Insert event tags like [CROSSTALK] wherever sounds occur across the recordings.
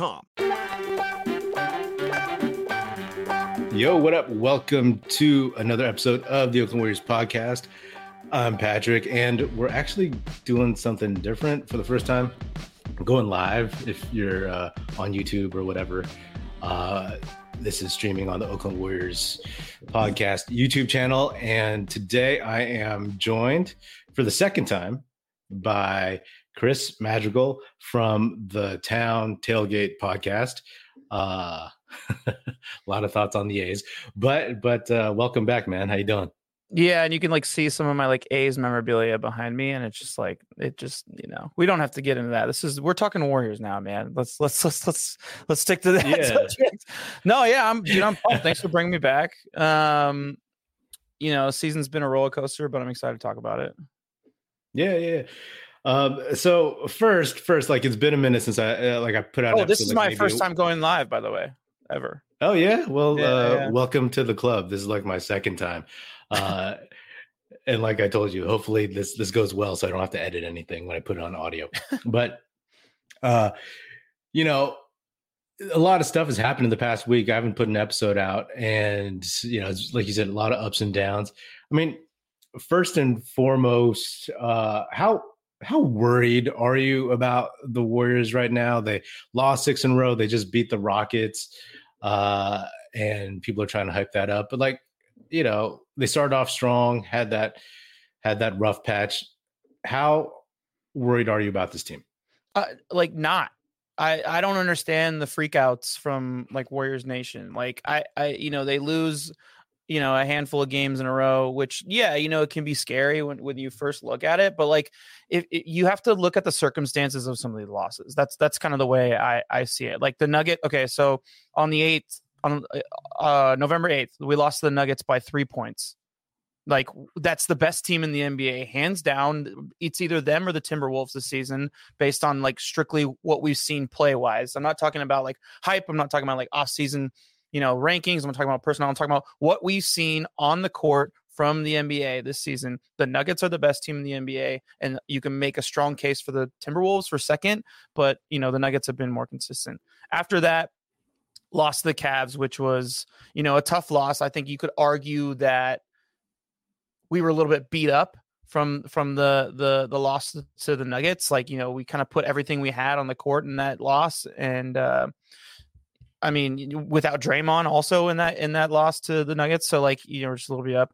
GoWebamax.com. Yo, what up? Welcome to another episode of the Oakland Warriors podcast. I'm Patrick, and we're actually doing something different for the first time. We're going live if you're uh, on YouTube or whatever. Uh, this is streaming on the Oakland Warriors podcast YouTube channel. And today I am joined for the second time by Chris Madrigal from the Town Tailgate podcast. Uh, a [LAUGHS] lot of thoughts on the A's, but but uh, welcome back, man. How you doing? Yeah, and you can like see some of my like A's memorabilia behind me, and it's just like it just you know we don't have to get into that. This is we're talking Warriors now, man. Let's let's let's let's let's stick to that [LAUGHS] yeah. subject. No, yeah, I'm dude, I'm pumped. Thanks for bringing me back. Um, you know, season's been a roller coaster, but I'm excited to talk about it. Yeah, yeah. Um, so first, first, like it's been a minute since I uh, like I put out. Oh, this is like my first time going live, by the way, ever. Oh yeah, well, yeah, uh, yeah. welcome to the club. This is like my second time, [LAUGHS] uh, and like I told you, hopefully this this goes well, so I don't have to edit anything when I put it on audio. but, uh, you know, a lot of stuff has happened in the past week. I haven't put an episode out, and you know, like you said, a lot of ups and downs. I mean, first and foremost, uh, how how worried are you about the Warriors right now? They lost six in a row. They just beat the Rockets, uh, and people are trying to hype that up. But like, you know, they started off strong, had that had that rough patch. How worried are you about this team? Uh, like, not. I I don't understand the freakouts from like Warriors Nation. Like, I I you know they lose you know a handful of games in a row which yeah you know it can be scary when, when you first look at it but like if, if you have to look at the circumstances of some of these losses that's that's kind of the way i i see it like the nugget okay so on the 8th on uh, uh november 8th we lost the nuggets by three points like that's the best team in the NBA, hands down. It's either them or the Timberwolves this season, based on like strictly what we've seen play wise. I'm not talking about like hype. I'm not talking about like off season you know, rankings. I'm talking about personnel. I'm talking about what we've seen on the court from the NBA this season. The Nuggets are the best team in the NBA, and you can make a strong case for the Timberwolves for second, but you know, the Nuggets have been more consistent. After that, lost the Cavs, which was, you know, a tough loss. I think you could argue that we were a little bit beat up from from the the the loss to the Nuggets. Like, you know, we kind of put everything we had on the court in that loss and uh I mean, without Draymond also in that in that loss to the Nuggets, so like you know, we're just a little bit up.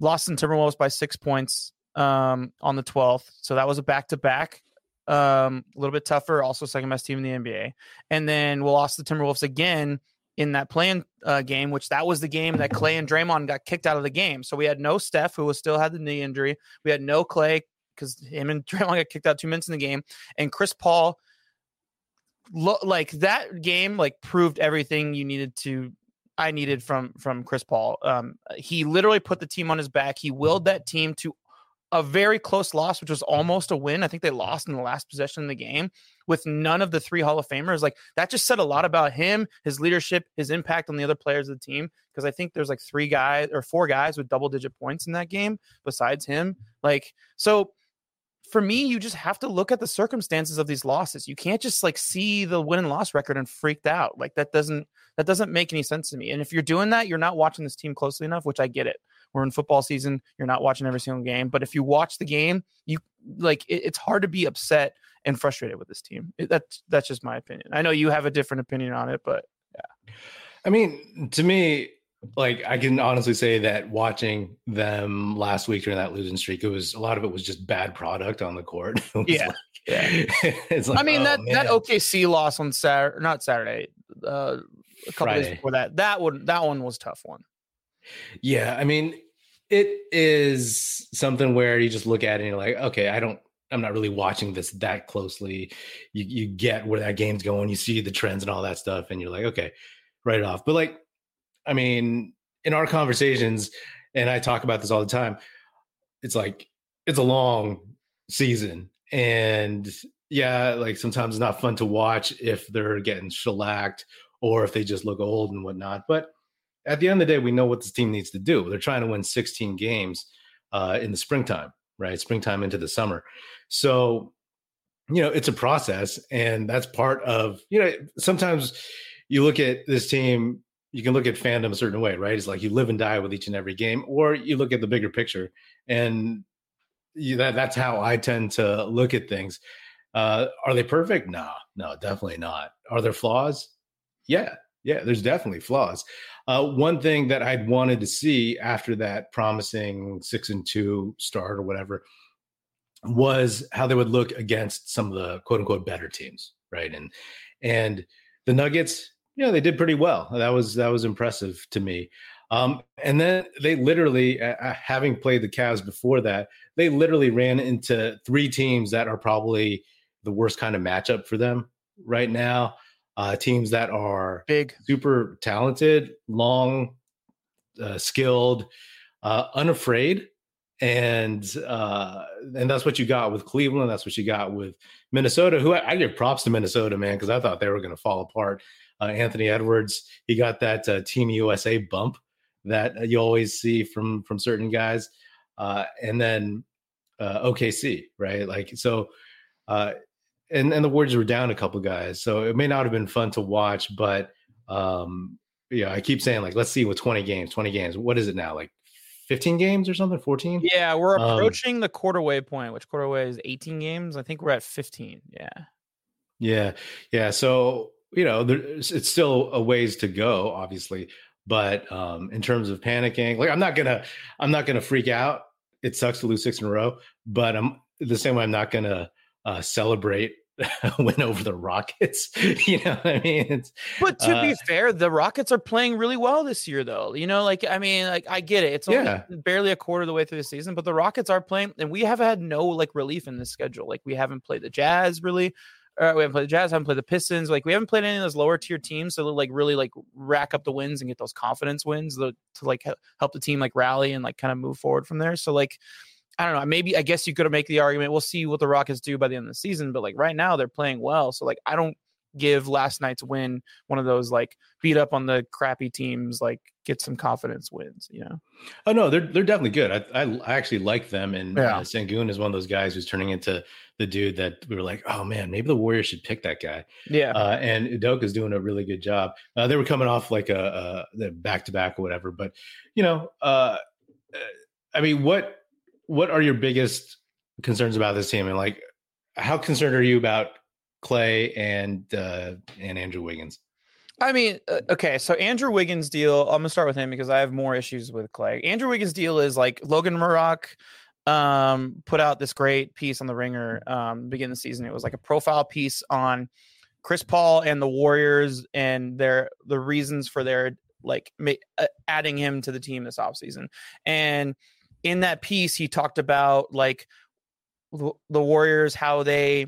Lost in Timberwolves by six points um, on the 12th, so that was a back to back. A little bit tougher, also second best team in the NBA, and then we lost the Timberwolves again in that playing uh, game, which that was the game that Klay and Draymond got kicked out of the game. So we had no Steph, who was still had the knee injury. We had no Klay because him and [LAUGHS] Draymond got kicked out two minutes in the game, and Chris Paul lo- like that game like proved everything you needed to I needed from from Chris Paul. Um, he literally put the team on his back. He willed that team to a very close loss, which was almost a win. I think they lost in the last possession of the game with none of the three Hall of Famers. Like that just said a lot about him, his leadership, his impact on the other players of the team. Because I think there's like three guys or four guys with double digit points in that game besides him. Like so for me, you just have to look at the circumstances of these losses. You can't just like see the win and loss record and freaked out. Like that doesn't that doesn't make any sense to me. And if you're doing that, you're not watching this team closely enough, which I get it. We're in football season. You're not watching every single game, but if you watch the game, you like it, it's hard to be upset and frustrated with this team. It, that's that's just my opinion. I know you have a different opinion on it, but yeah. I mean, to me, like I can honestly say that watching them last week during that losing streak, it was a lot of it was just bad product on the court. [LAUGHS] yeah. Like, yeah. [LAUGHS] it's like, I mean oh, that man. that OKC loss on Saturday, not Saturday, uh, a couple Friday. days before that. That one that one was tough one. Yeah, I mean, it is something where you just look at it and you're like, okay, I don't I'm not really watching this that closely. You you get where that game's going, you see the trends and all that stuff, and you're like, okay, write it off. But like, I mean, in our conversations, and I talk about this all the time, it's like it's a long season. And yeah, like sometimes it's not fun to watch if they're getting shellacked or if they just look old and whatnot. But at the end of the day, we know what this team needs to do. They're trying to win 16 games uh, in the springtime, right? Springtime into the summer. So, you know, it's a process. And that's part of, you know, sometimes you look at this team, you can look at fandom a certain way, right? It's like you live and die with each and every game, or you look at the bigger picture. And you, that, that's how I tend to look at things. Uh, are they perfect? No, no, definitely not. Are there flaws? Yeah, yeah, there's definitely flaws. Uh, one thing that I'd wanted to see after that promising six and two start or whatever was how they would look against some of the quote unquote better teams, right? And and the Nuggets, you know, they did pretty well. That was that was impressive to me. Um, and then they literally, uh, having played the Cavs before that, they literally ran into three teams that are probably the worst kind of matchup for them right now uh, teams that are big, super talented, long, uh, skilled, uh, unafraid, and uh, and that's what you got with Cleveland. That's what you got with Minnesota. Who I, I give props to Minnesota, man, because I thought they were going to fall apart. Uh, Anthony Edwards, he got that uh, Team USA bump that you always see from from certain guys, uh, and then uh, OKC, right? Like so, uh, and and the Warriors were down a couple guys, so it may not have been fun to watch. But um, yeah, I keep saying like, let's see with twenty games, twenty games. What is it now? Like 15 games or something 14 yeah we're um, approaching um, the quarter-way point which quarter-way is 18 games i think we're at 15 yeah yeah yeah so you know there's it's still a ways to go obviously but um in terms of panicking like i'm not gonna i'm not gonna freak out it sucks to lose six in a row but i'm the same way i'm not gonna uh, celebrate [LAUGHS] win over the Rockets. [LAUGHS] you know what I mean? It's, but to uh, be fair, the Rockets are playing really well this year, though. You know, like I mean, like I get it. It's only yeah. barely a quarter of the way through the season, but the Rockets are playing, and we have had no like relief in this schedule. Like we haven't played the Jazz really. Uh, we haven't played the Jazz, haven't played the Pistons. Like we haven't played any of those lower tier teams, so like really like rack up the wins and get those confidence wins to, to like help the team like rally and like kind of move forward from there. So like I don't know. Maybe I guess you could make the argument. We'll see what the Rockets do by the end of the season, but like right now they're playing well. So like I don't give last night's win one of those like beat up on the crappy teams, like get some confidence wins. You know? Oh no, they're they're definitely good. I I, I actually like them, and yeah. uh, Sengun is one of those guys who's turning into the dude that we were like, oh man, maybe the Warriors should pick that guy. Yeah. Uh, and Udoka is doing a really good job. Uh, they were coming off like a, a back to back or whatever, but you know, uh, I mean, what what are your biggest concerns about this team and like how concerned are you about Klay and uh and Andrew Wiggins? I mean, uh, okay, so Andrew Wiggins deal. I'm gonna start with him because I have more issues with Klay. Andrew Wiggins deal is like Logan Murdock um put out this great piece on the Ringer um beginning of the season. It was like a profile piece on Chris Paul and the Warriors and their the reasons for their like ma- uh, adding him to the team this offseason. And in that piece he talked about like the Warriors how they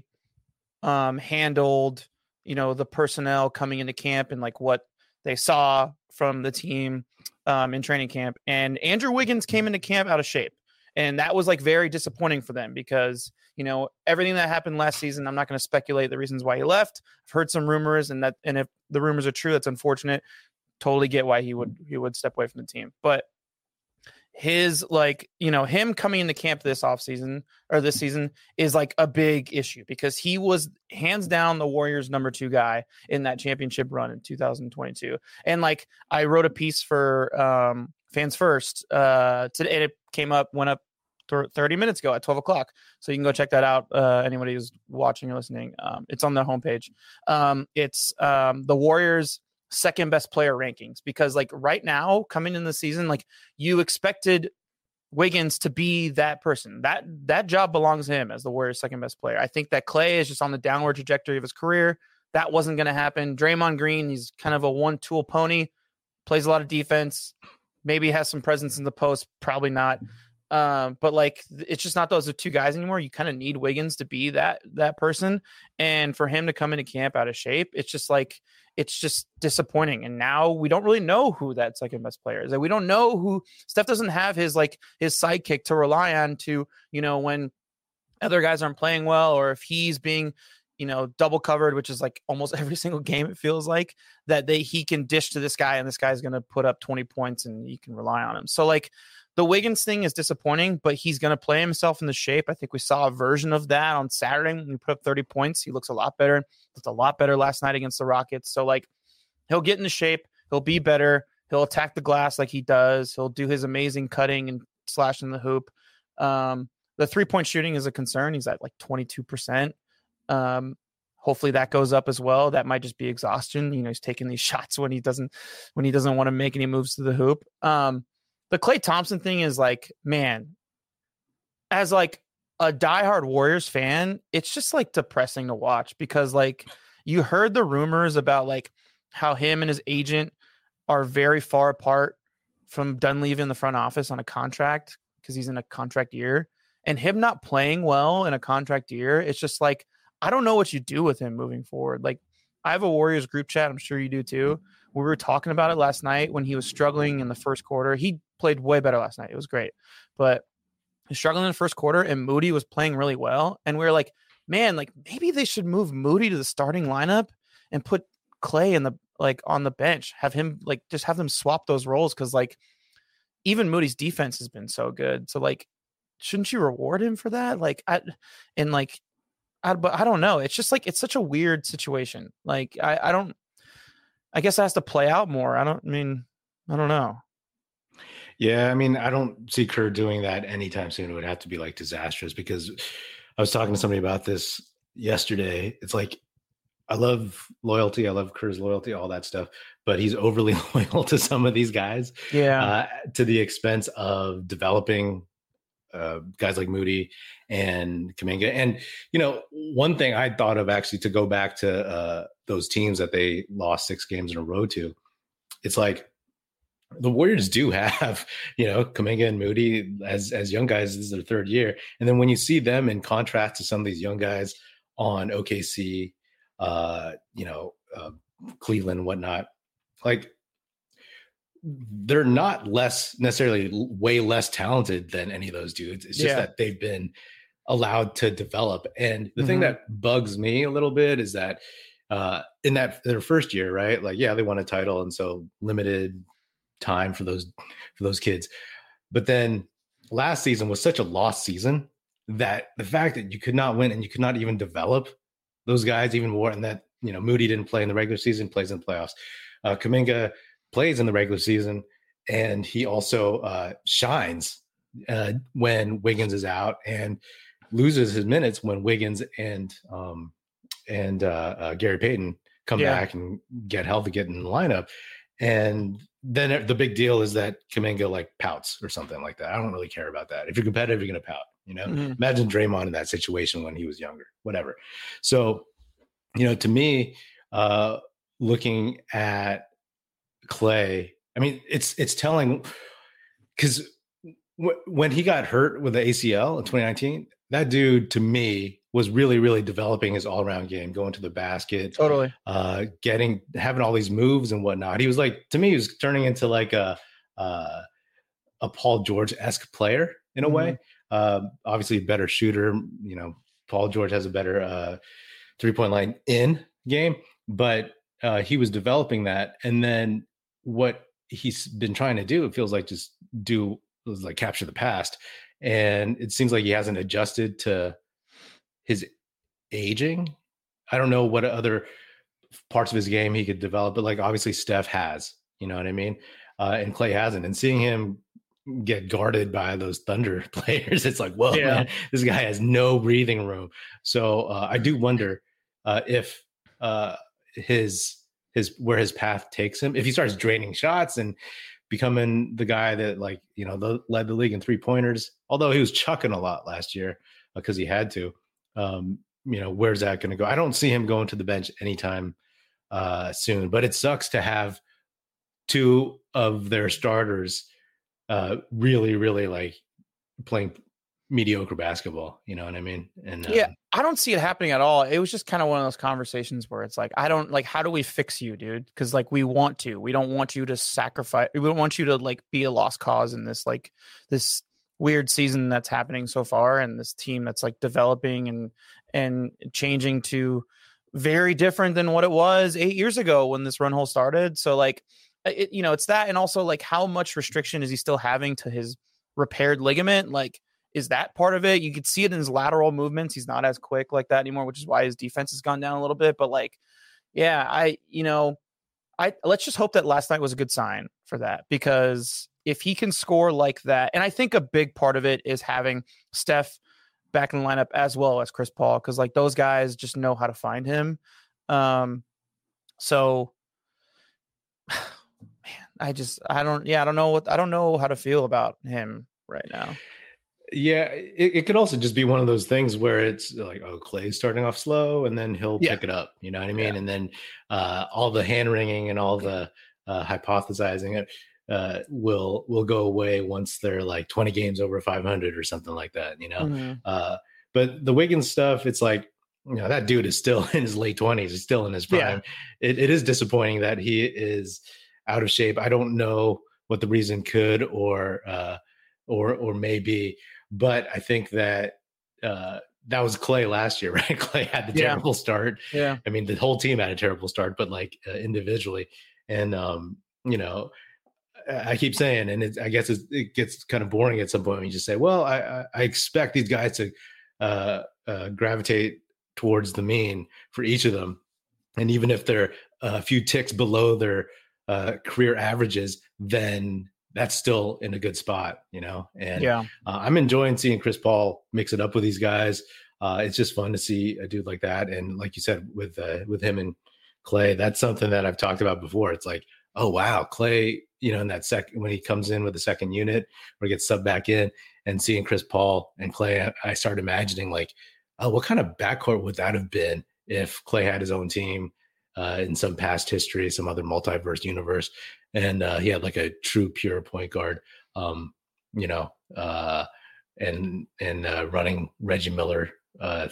um handled you know the personnel coming into camp and like what they saw from the team um in training camp and Andrew Wiggins came into camp out of shape and that was like very disappointing for them because you know everything that happened last season i'm not going to speculate the reasons why he left. I've heard some rumors and that and if the rumors are true that's unfortunate. Totally get why he would he would step away from the team. But his like you know him coming into camp this offseason or this season is like a big issue because he was hands down the warriors number two guy in that championship run in 2022 and like i wrote a piece for um fans first uh today and it came up went up 30 minutes ago at 12 o'clock so you can go check that out uh anybody who's watching or listening um it's on the homepage um it's um the warriors second best player rankings because like right now coming in the season like you expected Wiggins to be that person. That that job belongs to him as the Warriors' second best player. I think that Klay is just on the downward trajectory of his career. That wasn't going to happen. Draymond Green, he's kind of a one-tool pony, plays a lot of defense, maybe has some presence in the post, probably not. Um, but like it's just not those two guys anymore. You kind of need Wiggins to be that that person, and for him to come into camp out of shape, it's just like it's just disappointing. And now we don't really know who that second best player is. And we don't know who Steph doesn't have his like his sidekick to rely on to you know when other guys aren't playing well or if he's being you know double covered which is like almost [LAUGHS] every single game it feels like that they he can dish to this guy and this guy's going to put up 20 points and you can rely on him so like the Wiggins thing is disappointing, but he's going to play himself in the shape. I think we saw a version of that on Saturday when he put up 30 points. He looks a lot better. Looked a lot better last night against the Rockets. So like he'll get into shape. He'll be better. He'll attack the glass like he does. He'll do his amazing cutting and slashing the hoop. Um, the three point shooting is a concern. He's at like 22%. Um, hopefully that goes up as well. That might just be exhaustion. You know, he's taking these [LAUGHS] shots when he doesn't when he doesn't want to make any moves to the hoop. Um, the Klay Thompson thing is like, man, as like a diehard Warriors fan, it's just like depressing to watch because like you heard the rumors about like how him and his agent are very far apart from Dunleavy in the front office on a contract because he's in a contract year and him not playing well in a contract year. It's just like I don't know what you do with him moving forward. Like I have a Warriors group chat. I'm sure you do too. We were talking about it last night when he was struggling in the first quarter. He played way better last night. It was great, but struggling in the first quarter, and Moody was playing really well. And we were like, man, like maybe they should move Moody to the starting lineup and put Klay in the like on the bench. Have him like just have them swap those roles because like even Moody's defense has been so good. So like, shouldn't you reward him for that? Like, I and like I, but I don't know. It's just like it's such a weird situation. Like I, I don't. I guess it has to play out more. I don't I mean. I don't know. Yeah, I mean, I don't see Kerr doing that anytime soon. It would have to be like disastrous because I was talking to somebody about this yesterday. It's like I love loyalty. I love Kerr's loyalty, all that stuff. But he's overly [LAUGHS] loyal to some of these guys. Yeah. Uh, to the expense of developing uh, guys like Moody and Kuminga. And you know, one thing I thought of actually to go back to uh, those teams that they lost six games in a row to, it's like the Warriors do [LAUGHS] have, you know, Kuminga and Moody as as young guys. This is their third year, and then when you see them in contrast to some of these young guys on OKC, uh, you know, uh, Cleveland, and whatnot, like they're not less necessarily way less talented than any of those dudes. It's just yeah. that they've been allowed to develop. And the mm-hmm. thing that bugs me a little bit is that uh in that their first year, right? Like, yeah, they won a title, and so limited time for those for those kids. But then last season was such a lost season that the fact that you could not win and you could not even develop those guys even more, and that you know Moody didn't play in the regular season, plays in the playoffs. Uh, Kuminga plays in the regular season, and he also uh, shines uh, when Wiggins is out and loses his minutes when Wiggins and um, and uh, uh, Gary Payton come yeah. back and get healthy, get in the lineup. And then the big deal is that Kuminga like pouts or something like that. I don't really care about that. If you're competitive, you're going to pout. You know, mm-hmm. imagine Draymond in that situation when he was younger, whatever. So, you know, to me, uh, looking at Klay, I mean, it's it's telling because w- when he got hurt with the ACL in 2019, that dude to me was really really developing his all-around game going to the basket totally. uh getting having all these moves and whatnot. He was like to me he was turning into like a uh, a paul george-esque player in a mm-hmm. way uh, obviously better shooter you know paul george has a better uh three-point line in game but uh he was developing that. And then what he's been trying to do it feels like just do like capture the past. And it seems like he hasn't adjusted to his aging. I don't know what other parts of his game he could develop, but like obviously Steph has, you know what I mean? Uh, and Klay hasn't. And seeing him get guarded by those Thunder [LAUGHS] players, it's like, whoa, yeah. man, this guy has no breathing room. So uh, I do wonder uh, if uh, his his where his path takes him. If he starts draining shots and becoming the guy that like you know the, led the league in three pointers, although he was chucking a lot last year because uh, he had to um, you know, where's that going to go? I don't see him going to the bench anytime uh, soon. But it sucks to have two of their starters uh, really, really like playing mediocre basketball. You know what I mean? And yeah, um, I don't see it happening at all. It was just kind of one of those conversations where it's like, I don't like, how do we fix you, dude? Because like we want to, we don't want you to sacrifice. We don't want you to like be a lost cause in this like this weird season that's happening so far, and this team that's like developing and and changing to very different than what it was eight years ago when this run hole started. So like, it, you know, it's that, and also like how much restriction is he still having to his repaired ligament? Like is that part of it? You could see it in his lateral movements. He's not as quick like that anymore, which is why his defense has gone down a little bit. But like, yeah, I, you know, I let's just hope that last night was a good sign for that because if he can score like that, and I think a big part of it is having Steph back in the lineup as well as Chris Paul, because like those guys just know how to find him. Um, so [SIGHS] man, I just I don't yeah I don't know what I don't know how to feel about him right now. Yeah, it, it, could also just be one of those things where it's like, oh, Klay's starting off slow, and then he'll yeah. pick it up. You know what I mean? Yeah. And then uh, all the hand wringing and all the uh, hypothesizing it uh, will will go away once they're like 20 games over 500 or something like that. You know, mm-hmm. uh, but the Wiggins stuff, it's like you know that dude is still [LAUGHS] in his late 20s. He's still in his prime. Yeah. It, it is disappointing that he is out of shape. I don't know what the reason could or uh, or or maybe but I think that uh, that was Klay last year, [LAUGHS] right? Klay had the terrible start. Yeah. I mean, the whole team had a terrible start, but like uh, individually. And, um, you know, I keep saying, and I guess it gets kind of boring at some point when you just say, well, I, I expect these guys to uh, uh, gravitate towards the mean for each of them. And even if they're a few ticks below their uh, career averages, then that's still in a good spot, you know. And yeah, uh, I'm enjoying seeing Chris Paul mix it up with these guys. Uh, it's just fun to see a dude like that, and like you said, with uh, with him and Klay, that's something that I've talked about before. It's like, oh wow, Klay, you know, in that second when he comes in with the second unit or gets subbed back in, and seeing Chris Paul and Klay, I start imagining like, oh, what kind of backcourt would that have been if Klay had his own team? Uh, in some past history, some other multiverse universe, and uh, he had like a true pure point guard. Um, you know, uh, and and uh, running Reggie Miller, uh,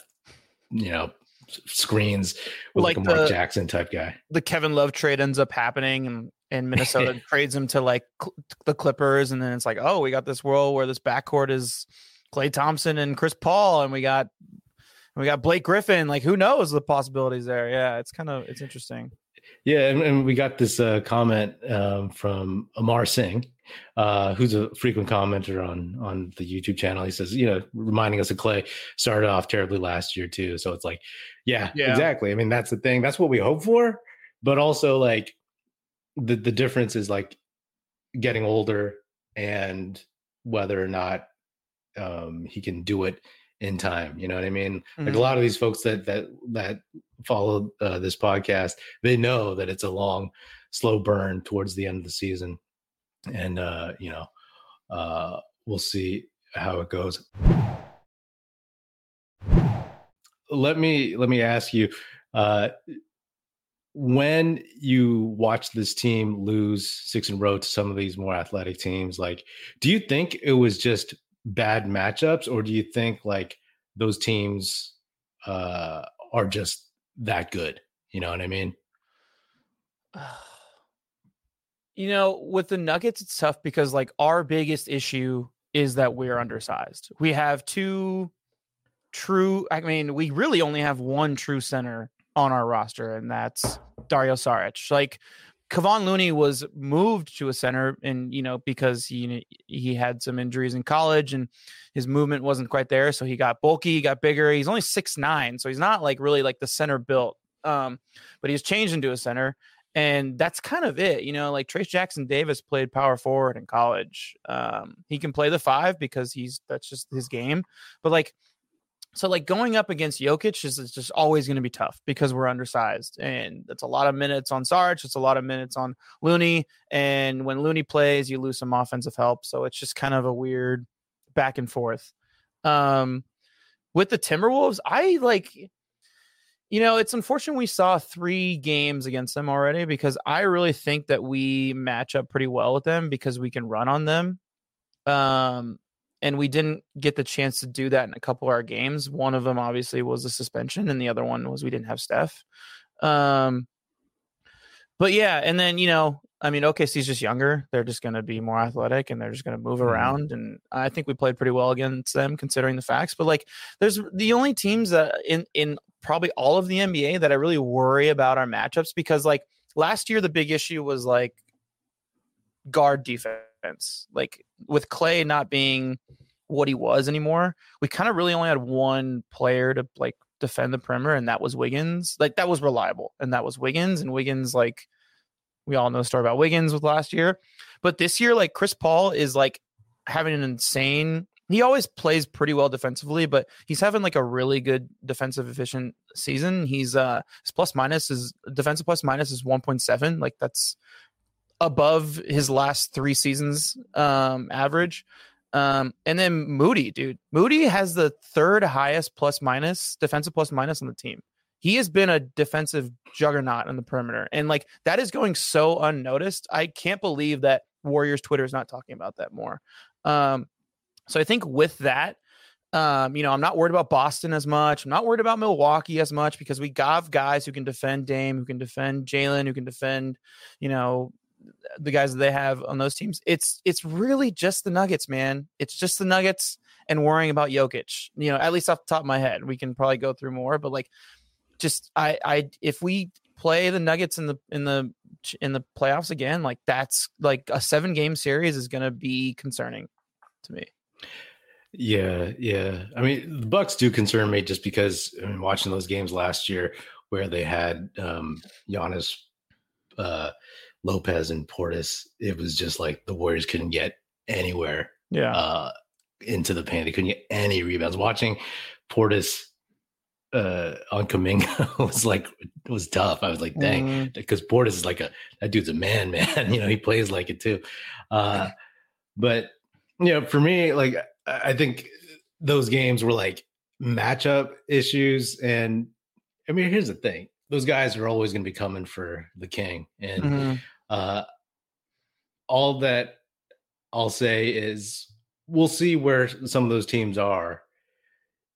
you know, screens like, like a Mark the, Jackson type guy. The Kevin Love trade ends up happening, and and Minnesota [LAUGHS] trades him to like cl- the Clippers, and then it's like, oh, we got this world where this backcourt is Klay Thompson and Chris Paul, and we got we got Blake Griffin. Like, who knows the possibilities there? Yeah, it's kind of it's interesting. Yeah, and, and we got this uh, comment um, from Amar Singh, uh, who's a frequent commenter on on the YouTube channel. He says, you know, reminding us of Klay started off terribly last year too. So it's like, yeah, yeah, exactly. I mean, that's the thing. That's what we hope for, but also like the the difference is like getting older and whether or not um, he can do it in time. You know what I mean? Mm-hmm. Like a mm-hmm. lot of these folks that that that follow uh, this podcast, they know that it's a long, slow burn towards the end of the season, and uh, you know, uh, we'll see how it goes. Let me let me ask you. Uh, when you watch this team lose six in a row to some of these more athletic teams, like, do you think it was just bad matchups, or do you think like those teams uh, are just that good? You know what I mean? [SIGHS] You know, with the Nuggets, it's tough because like our biggest issue is that we're undersized. We have two true. I mean, we really only have one true center on our roster, and that's Dario Saric. Like Kevon Looney was moved to a center, and you know because he he had some injuries in college and his movement wasn't quite there, so he got bulky, he got bigger. He's only six nine, so he's not like really like the center built. Um, but he's changed into a center, and that's kind of it. You know, like Trace Jackson Davis played power forward in college. Um, he can play the five because he's that's just his game. But like so like going up against Jokic is, is just always going to be tough because we're undersized, and it's a lot of minutes on Sarge. It's a lot of minutes on Looney, and when Looney plays, you lose some offensive help. So it's just kind of a weird back and forth. Um, with the Timberwolves, I like, you know, it's unfortunate we saw three games against them already because I really think that we match up pretty well with them because we can run on them. Um, and we didn't get the chance to do that in a couple of our games. One of them obviously was a suspension, and the other one was we didn't have Steph. Um, but yeah, and then you know, I mean, OKC's just younger. They're just going to be more athletic, and they're just going to move mm-hmm. around. And I think we played pretty well against them, considering the facts. But like, there's the only teams that in in probably all of the NBA that I really worry about our matchups because like last year the big issue was like guard defense. Like with Klay not being what he was anymore, we kind of really only had one player to like defend the perimeter, and that was Wiggins. Like that was reliable, and that was Wiggins. And Wiggins, like we all know the story about Wiggins with last year, but this year, like Chris Paul is like having an insane. He always plays pretty well defensively, but he's having like a really good defensive efficient season. He's uh his plus minus is defensive plus minus is 1.7. Like that's above his last three seasons um average. Um, and then Moody, dude, Moody has the third highest plus minus defensive plus minus on the team. He has been a defensive juggernaut on the perimeter, and like that is going so unnoticed. I can't believe that Warriors Twitter is not talking about that more. Um, so I think with that, um, you know, I'm not worried about Boston as much. I'm not worried about Milwaukee as much because we got guys who can defend Dame, who can defend Jalen, who can defend, you know, the guys that they have on those teams. It's it's really just the Nuggets, man. It's just the Nuggets and worrying about Jokic. You know, at least off the top of my head, we can probably go through more, but like, just I I if we play the Nuggets in the in the in the playoffs again, like that's like a seven game series is going to be concerning to me. Yeah, yeah. I mean, the Bucks do concern me just because I mean, watching those games last year where they had um Giannis uh Lopez and Portis, it was just like the Warriors couldn't get anywhere. Yeah. Uh, into the paint. They couldn't get any rebounds. Watching Portis uh, on Kuminga [LAUGHS] was like it was tough. I was like, dang, mm-hmm. because mm. Portis is like a that dude's a man, [LAUGHS] man. you know, he plays like it too. Uh, but you know, for me, like I think those games were like matchup issues. And I mean, here's the thing: those guys are always going to be coming for the king, and mm-hmm. Uh, all that I'll say is we'll see where some of those teams are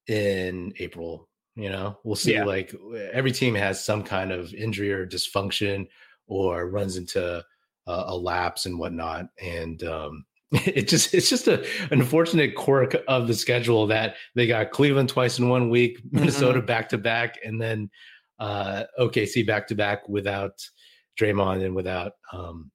in April. You know, we'll see. Yeah. Like every team has some kind of injury or dysfunction, or runs into uh, a lapse and whatnot, and um, [LAUGHS] it just it's just a an unfortunate quirk of the schedule that they got Cleveland twice in one week, Minnesota back to back, and then uh, OKC back to back without Draymond and without um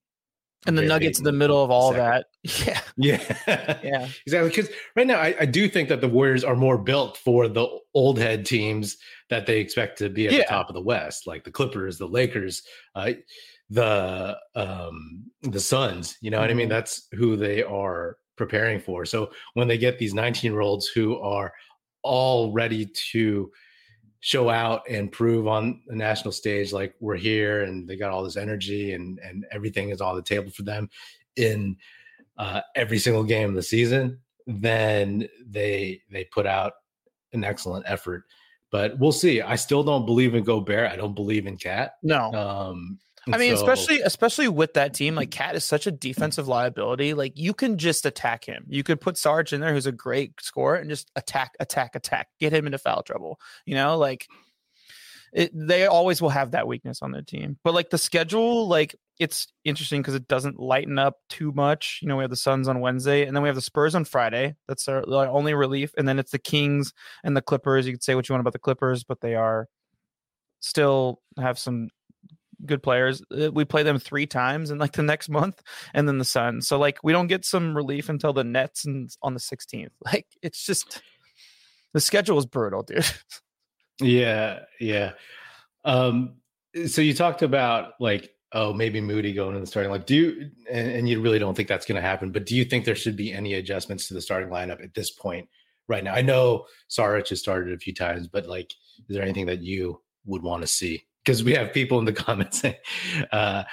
and the Nuggets in the middle of all that. [LAUGHS] Yeah. Yeah. [LAUGHS] yeah. [LAUGHS] exactly. Because right now I, I, do think that the Warriors are more built for the old head teams that they expect to be at yeah. the top of the West, like the Clippers, the Lakers, uh, the um the Suns. You know mm-hmm. what I mean? Mm-hmm. That's who they are preparing for. So when they get these 19 year olds who are all ready to show out and prove on the national stage like we're here and they got all this energy and and everything is on the table for them in uh, every single game of the season then they they put out an excellent effort. But we'll see. I still don't believe in gobert. I don't believe in KAT. No. Um I mean, so, especially especially with that team, like KAT is such a defensive liability. Like you can just attack him. You could put Sarge in there, who's a great scorer, and just attack, attack, attack, get him into foul trouble. You know, like it, they always will have that weakness on their team. But like the schedule, like it's interesting because it doesn't lighten up too much. You know, we have the Suns on Wednesday, and then we have the Spurs on Friday. That's our, our only relief, and then it's the Kings and the Clippers. You could say what you want about the Clippers, but they are still have some good players. Uh, we play them three times in like the next month, and then the Suns. So like we don't get some relief until the Nets and on the 16th. [LAUGHS] Like it's just the schedule is brutal, dude. Yeah, yeah. Um, so you talked about like oh maybe Moody going in the starting like do you and, and you really don't think that's going to happen, but do you think there should be any adjustments to the starting lineup at this point right now? I know Saric has started a few times, but like is there anything that you would want to see? Because we have people in the [LAUGHS] comments saying, uh,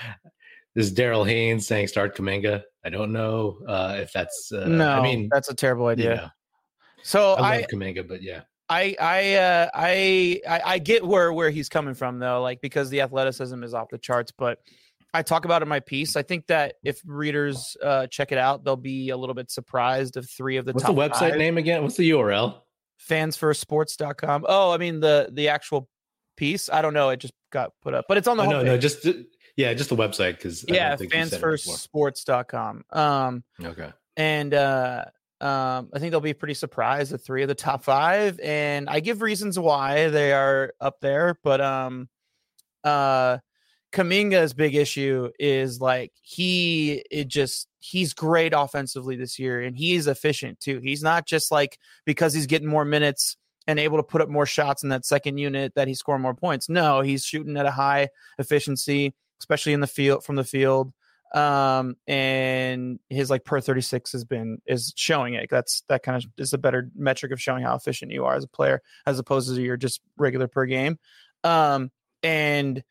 this is Daryl Haynes saying start Kuminga. I don't know uh, if that's. Uh, no, I mean that's a terrible idea. Yeah. So I, I love Kuminga, but yeah. I I, uh, I I I get where where he's coming from though, like because the athleticism is off the charts, but I talk about in my piece. I think that if readers uh, check it out, they'll be a little bit surprised of three of the What's the website five. name again? What's the URL? fansfirstsports.com. Oh, I mean the the actual piece. I don't know. It just got put up, but it's on the Oh, no, no, just yeah, just the website because yeah, fansfirstsports.com. Um, Okay. and uh um I think they'll be pretty surprised at three of the top five. And I give reasons why they are up there, but um uh Kuminga's big issue is like he it just he's great offensively this year and he is efficient too. He's not just like because he's getting more minutes and able to put up more shots in that second unit that he scoring more points. No, he's shooting at a high efficiency, especially in the field from the field. Um and his like per 36 has been is showing it. That's that kind of is a better metric of showing how efficient you are as a player as opposed to your just regular per game. Um and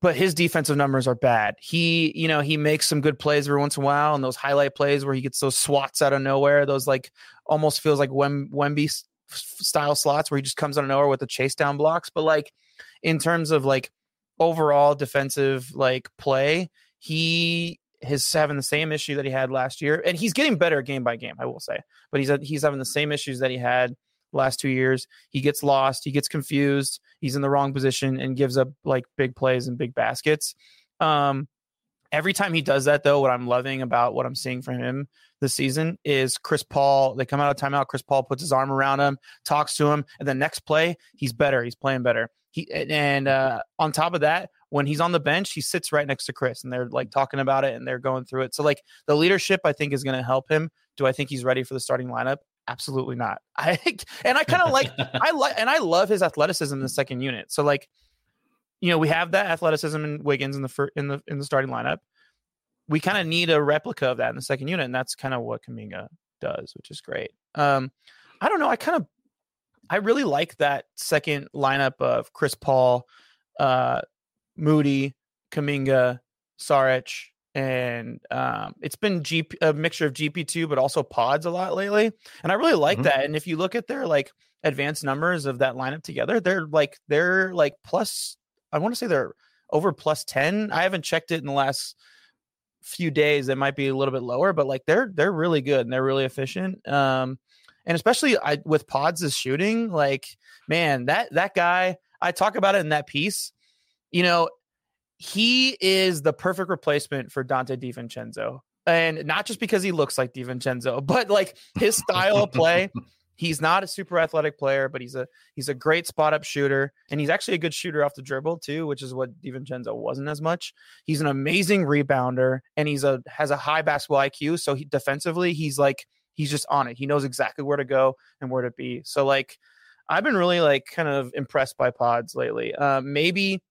but his defensive numbers are bad. He, you know, he makes some good plays every once in a while, and those highlight plays where he gets those swats out of nowhere, those like almost feels like Wem- Wemby style slots where he just comes out of nowhere with the chase down blocks. But like in terms of like overall defensive like play, he is having the same issue that he had last year, and he's getting better game by game. I will say, but he's he's having the same issues that he had last two years. He gets lost, he gets confused, he's in the wrong position and gives up like big plays and big baskets. Um, every time he does that, though, what I'm loving about what I'm seeing from him this season is Chris Paul. They come out of timeout. Chris Paul puts his arm around him, talks to him, and the next play, he's better. He's playing better. He and uh, on top of that, when he's on the bench, he sits right next to Chris, and they're like talking about it and they're going through it. So like the leadership, I think, is going to help him. Do I think he's ready for the starting lineup? Absolutely not. [LAUGHS] I and I kind of like [LAUGHS] I like and I love his athleticism in the second unit. So like, you know, we have that athleticism in Wiggins in the fir- in the in the starting lineup. We kind of need a replica of that in the second unit, and that's kind of what Kuminga does, which is great. Um, I don't know. I kind of I really like that second lineup of Chris Paul, uh, Moody, Kuminga, Saric, and um, it's been GP, a mixture of GP2, but also pods a lot lately. And I really like Mhm. that. And if you look at their like advanced numbers of that lineup together, they're like they're like plus. I want to say they're over plus ten. I haven't checked it in the last few days. They might be a little bit lower, but like they're they're really good and they're really efficient. Um, and especially I with Pods' is shooting, like man, that that guy. I talk about it in that piece. You know, he is the perfect replacement for Donte DiVincenzo. And not just because he looks like DiVincenzo, [LAUGHS] but like his style of play. [LAUGHS] He's not a super athletic player, but he's a he's a great spot up shooter, and he's actually a good shooter off the dribble too, which is what DiVincenzo wasn't as much. He's an amazing rebounder, and he's a has a high basketball IQ. So he defensively, he's like he's just on it. He knows exactly where to go and where to be. So like, I've been really like kind of impressed by Pods lately. Uh, maybe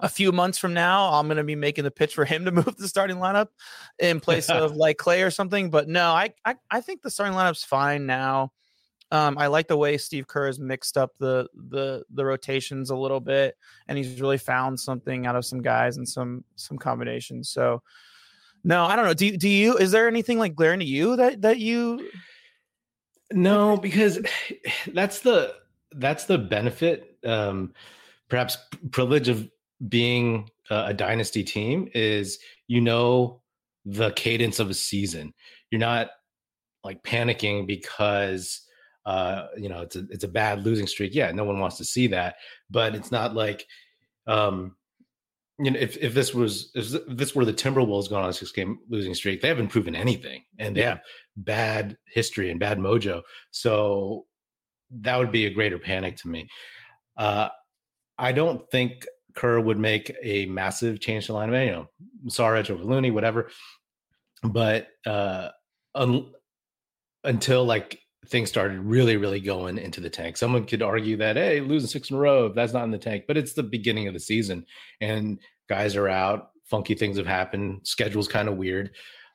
a few months from now, I'm going to be making the pitch for him to [LAUGHS] move the starting lineup in place [LAUGHS] of like Klay or something. But no, I, I, I think the starting lineup's fine now. Um, I like the way Steve Kerr has mixed up the the the rotations a little bit, and he's really found something out of some guys and some some combinations. So, no, I don't know. Do you- do you? Is there anything like glaring to you that that you? No, because [SIGHS] that's the that's the benefit, um, perhaps privilege of being a, a dynasty team is you know the cadence of a season. You're not like panicking because uh, you know it's a it's a bad losing streak. Yeah, no one wants to see that, but it's not like um, you know if if this was if this were the Timberwolves going on a six game losing streak, they haven't proven anything, and they Yeah. have bad history and bad mojo. So that would be a greater panic to me. Uh, I don't think Kerr would make a massive change to lineup. You know, Saric over Looney, whatever. But uh, un- until like things started really, really going into the tank, someone could argue that hey, losing six in a row, that's not in the tank. But it's the beginning of the season, and guys are out. Funky things have happened. Schedule's kind of weird.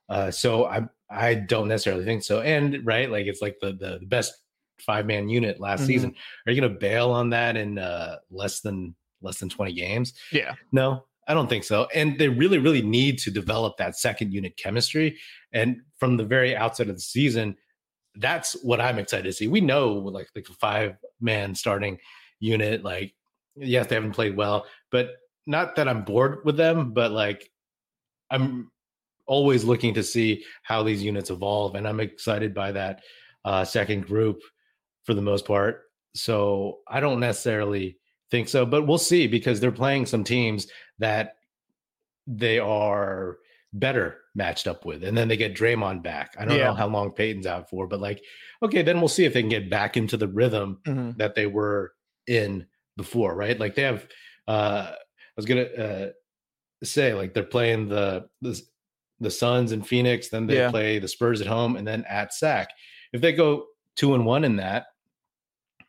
Uh, so I I don't necessarily think so. And right, like it's like the the, the best five man unit last Mhm. season. Are you going to bail on that in uh, less than less than twenty games? Yeah, No, I don't think so. And they really, really need to develop that second unit chemistry. And from the very outset of the season, that's what I'm excited to see. We know like like five man starting unit, like yes, they haven't played well, but not that I'm bored with them, but like I'm always looking to see how these units evolve, and I'm excited by that uh, second group for the most part. So I don't necessarily think so, but we'll see because they're playing some teams that they are better matched up with. And then they get Draymond back. I don't yeah. know how long Payton's out for, but like, okay, then we'll see if they can get back into the rhythm mm-hmm. that they were in before, right? Like they have uh I was gonna uh say like they're playing the the the Suns in Phoenix, then they yeah. play the Spurs at home and then at SAC. If they go two and one in that,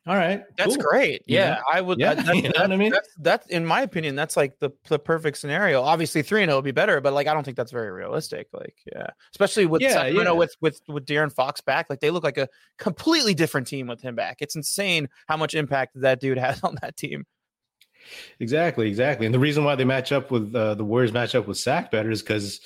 all right, that's cool. great. Yeah, yeah, I would. Yeah, [LAUGHS] that, you know what I mean. That's, that's in my opinion, that's like the the perfect scenario. Obviously, three and zero oh would be better, but like I don't think that's very realistic. Like, yeah, especially with yeah, you know with with with De'Aaron Fox back, like they look like a completely different team with him back. It's insane how much impact that dude [LAUGHS] has on that team. Exactly, exactly, and the reason why they match up with uh, the Warriors match up with Sac better is because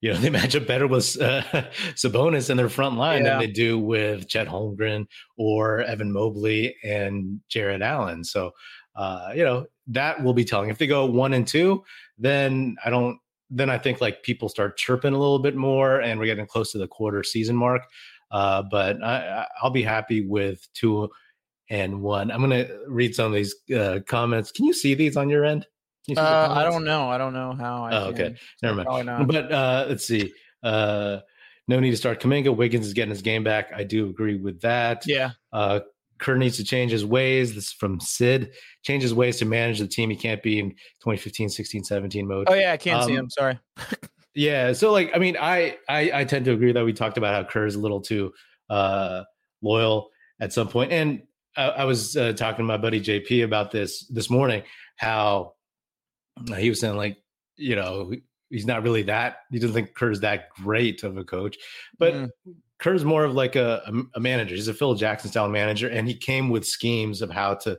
you know, [LAUGHS] they match up better with uh, [LAUGHS] Sabonis in their front line yeah. than they do with Chet Holmgren or Evan Mobley and Jarrett Allen. So, uh, you know, that will be telling. If they go one and two, then I don't. Then I think like people start chirping a little bit more, and we're getting close to the quarter season mark. Uh, but I, I'll be happy with two and one. I'm going to read some of these uh, comments. Can you see these on your end? Uh, I don't know. I don't know how. I oh, okay. Never mind. But uh, let's see. Uh, no need to start Kuminga. Wiggins is getting his game back. I do agree with that. Yeah. Uh, Kerr needs to change his ways. This is from Sid. Change his ways to manage the team. He can't be in 2015, 16, 17 mode. Oh yeah, I can't um, see him. Sorry. [LAUGHS] yeah. So like, I mean, I, I I tend to agree that we talked about how Kerr is a little too uh, loyal at some point. point, and I, I was uh, talking to my buddy JP about this this morning. How he was saying like you know he's not really that he doesn't think Kerr's that great of a coach, but mm. Kerr's more of like a, a, manager. He's a Phil Jackson style manager, and he came with schemes of how to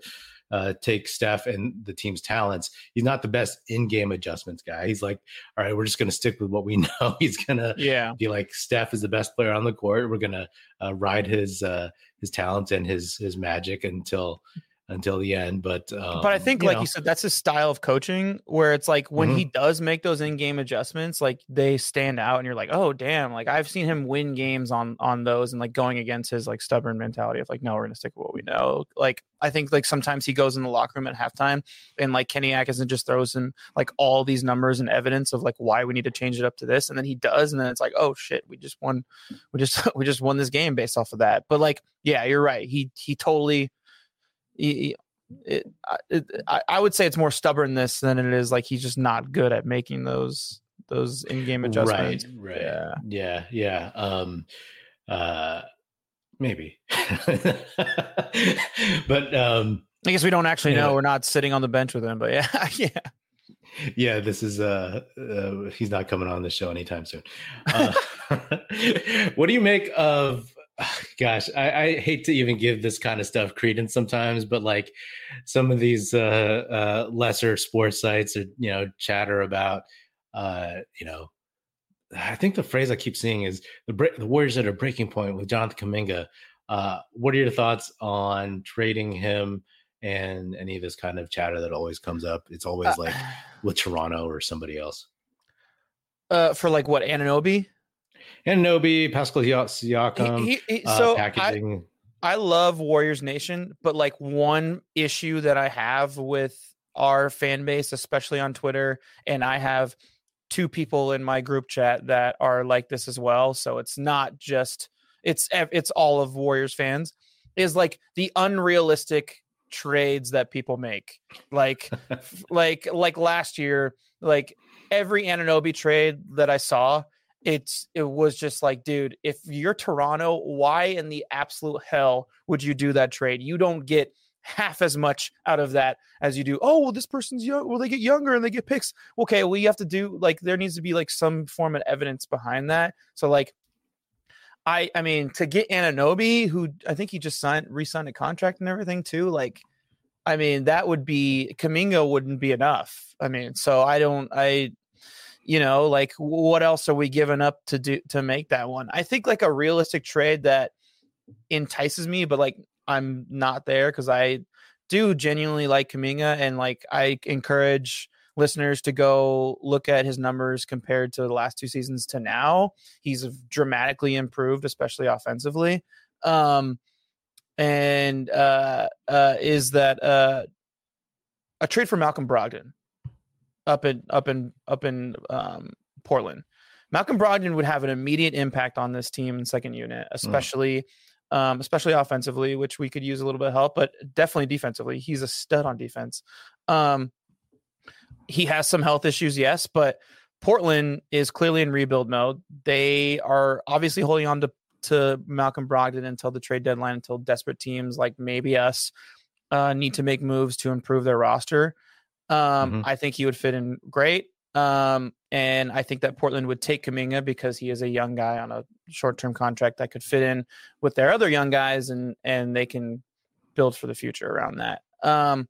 uh, take Steph and the team's talents. He's not the best in-game adjustments guy. He's like, all right, we're just going to stick with what we [LAUGHS] know. He's gonna yeah be like Steph is the best player on the court. We're gonna uh, ride his uh, his talents and his his magic until until the end. But um, but I think, like know. you said, that's his style of coaching, where it's like when mm-hmm. he does make those in-game adjustments, like they stand out, and you're like, oh damn! Like I've seen him win games on on those, and like going against his like stubborn mentality of like, no, we're gonna stick with what we know. Like I think like sometimes he goes in the locker room at halftime, and like Kenny Atkinson just throws him like all these numbers and evidence of like why we need to change it up to this, and then he does, and then it's like, oh shit, we just won, we just [LAUGHS] we just won this game based off of that. But like, yeah, you're right. He he totally it, it, I, I would say it's more stubbornness than it is like he's just not good at making those those in-game adjustments. Right, right. Yeah. Yeah, yeah. Um uh maybe. [LAUGHS] but um I guess we don't actually know. We're not sitting on the bench with him, but yeah, [LAUGHS] yeah. Yeah, this is uh, uh he's not coming on the show anytime soon. Uh, [LAUGHS] what do you make of gosh, I, I, hate to even give this kind of stuff credence sometimes, but like some of these uh, uh, lesser sports sites or you know chatter about, uh, you know, I think the phrase I keep seeing is the break, the Warriors at a breaking point with Jonathan Kuminga. Uh, what are your thoughts on trading him and any of this kind of chatter that always comes up? It's always uh, like with Toronto or somebody else. [SIGHS] Uh, for like what Anunoby? Anunoby, Pascal Siakam, he, he, uh, so packaging. I, I love Warriors Nation, but like one issue that I have with our fan base, especially on Twitter, and I have two people in my group chat that are like this as well. So it's not just it's it's all of Warriors fans. Is like the unrealistic trades that people make, like [LAUGHS] like like last year, like every Anunoby trade that I saw it's it was just like dude if you're toronto why in the absolute hell would you do that trade? You don't get half as much out of that as you do oh well this person's young well they get younger and they get picks. Okay well you have to do like there needs to be like some form of evidence behind that. So like i i mean to get Anunoby, who i think he just signed re-signed a contract and everything too like i mean that would be Kuminga wouldn't be enough. I mean so i don't i you know like what else are we giving up to do to make that one i think like a realistic trade that entices me but like i'm not there because i do genuinely like Kuminga and like i encourage listeners to go look at his numbers compared to the last two seasons to now. He's dramatically improved, especially offensively. Um, and uh, uh, is that uh, a trade for Malcolm Brogdon up in up in up in um, Portland? Malcolm Brogdon would have an immediate impact on this team in second unit, hmm. especially. Mm um, especially offensively, which we could use a little bit of help, but definitely defensively. He's a stud on defense. Um, he has some health issues, yes, but Portland is clearly in rebuild mode. They are obviously holding on to, to Malcolm Brogdon until the trade deadline, until desperate teams like maybe us uh, need to make moves to improve their roster. Um, mm-hmm. I think he would fit in great. Um, and I think that Portland would take Kuminga because he is a young guy on a short-term contract that could fit in with their other young guys, and and they can build for the future around that. Um,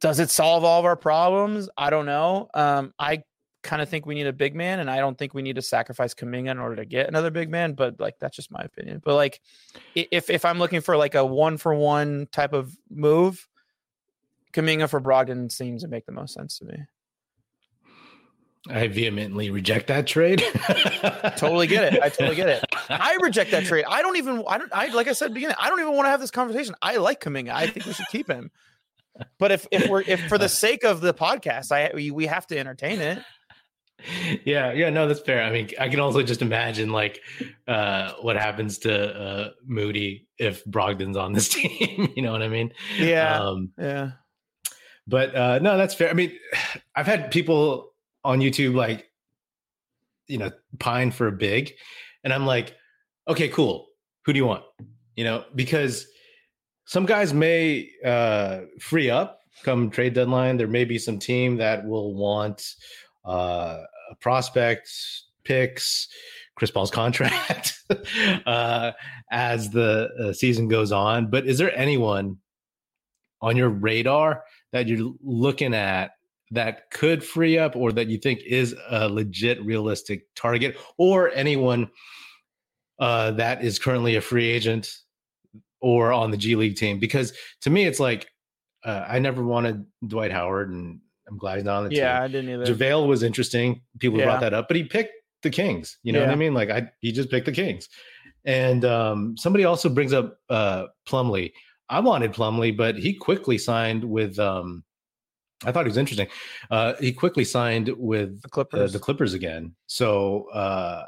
does it solve all of our problems? I don't know. Um, I kind of think we need a big man, and I don't think we need to sacrifice Kuminga in order to get another big man. But like that's just my opinion. But like, if if I'm looking for like a one for one type of move, Kuminga for Brogdon seems to make the most sense to me. I vehemently reject that trade. [LAUGHS] totally get it. I totally get it. [LAUGHS] I reject that trade. I don't even. I don't. I like I said at the beginning. I don't even want to have this conversation. I like Kuminga. I think we should keep him. But if if we're if for the [LAUGHS] sake of the podcast, I we, we have to entertain it. Yeah, yeah, no, that's fair. I mean, I can also just imagine like uh what happens to uh Moody if Brogdon's on this team. you know what I mean? Yeah. Um, yeah. But uh no, that's fair. I mean, [SIGHS] I've had people on YouTube like you know pine for a big and i'm like okay cool. Who do you want? You know because some guys may uh free up come trade deadline. There may be some team that will want uh a prospect picks chris paul's contract [LAUGHS] uh as the uh, season goes on. But is there anyone on your radar that you're looking at that could free up or that you think is a legit realistic target or anyone uh, that is currently a free agent or on the G League team? Because to me, it's like uh, I never wanted Dwight Howard, and I'm glad he's not on the yeah, team. Yeah, I didn't either. JaVale was interesting. People yeah. brought that up, but he picked the Kings. You know yeah. what I mean? Like I, he just picked the Kings. And um, somebody also brings up uh, Plumlee. I wanted Plumlee, but he quickly signed with um, I thought he was interesting. Uh, he quickly signed with the Clippers, uh, the Clippers again. So uh,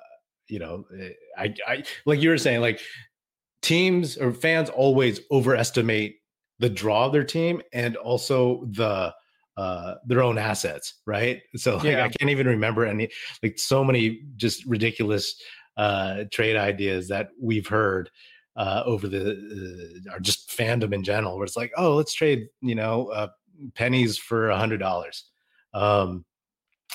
you know, eh, I, I like you were saying, like teams or fans always overestimate the draw of their team and also the uh their own assets right so like, yeah. i can't even remember any like so many just ridiculous uh trade ideas that we've heard uh over the uh, are just fandom in general where it's like oh let's trade you know uh pennies for a hundred dollars. Um,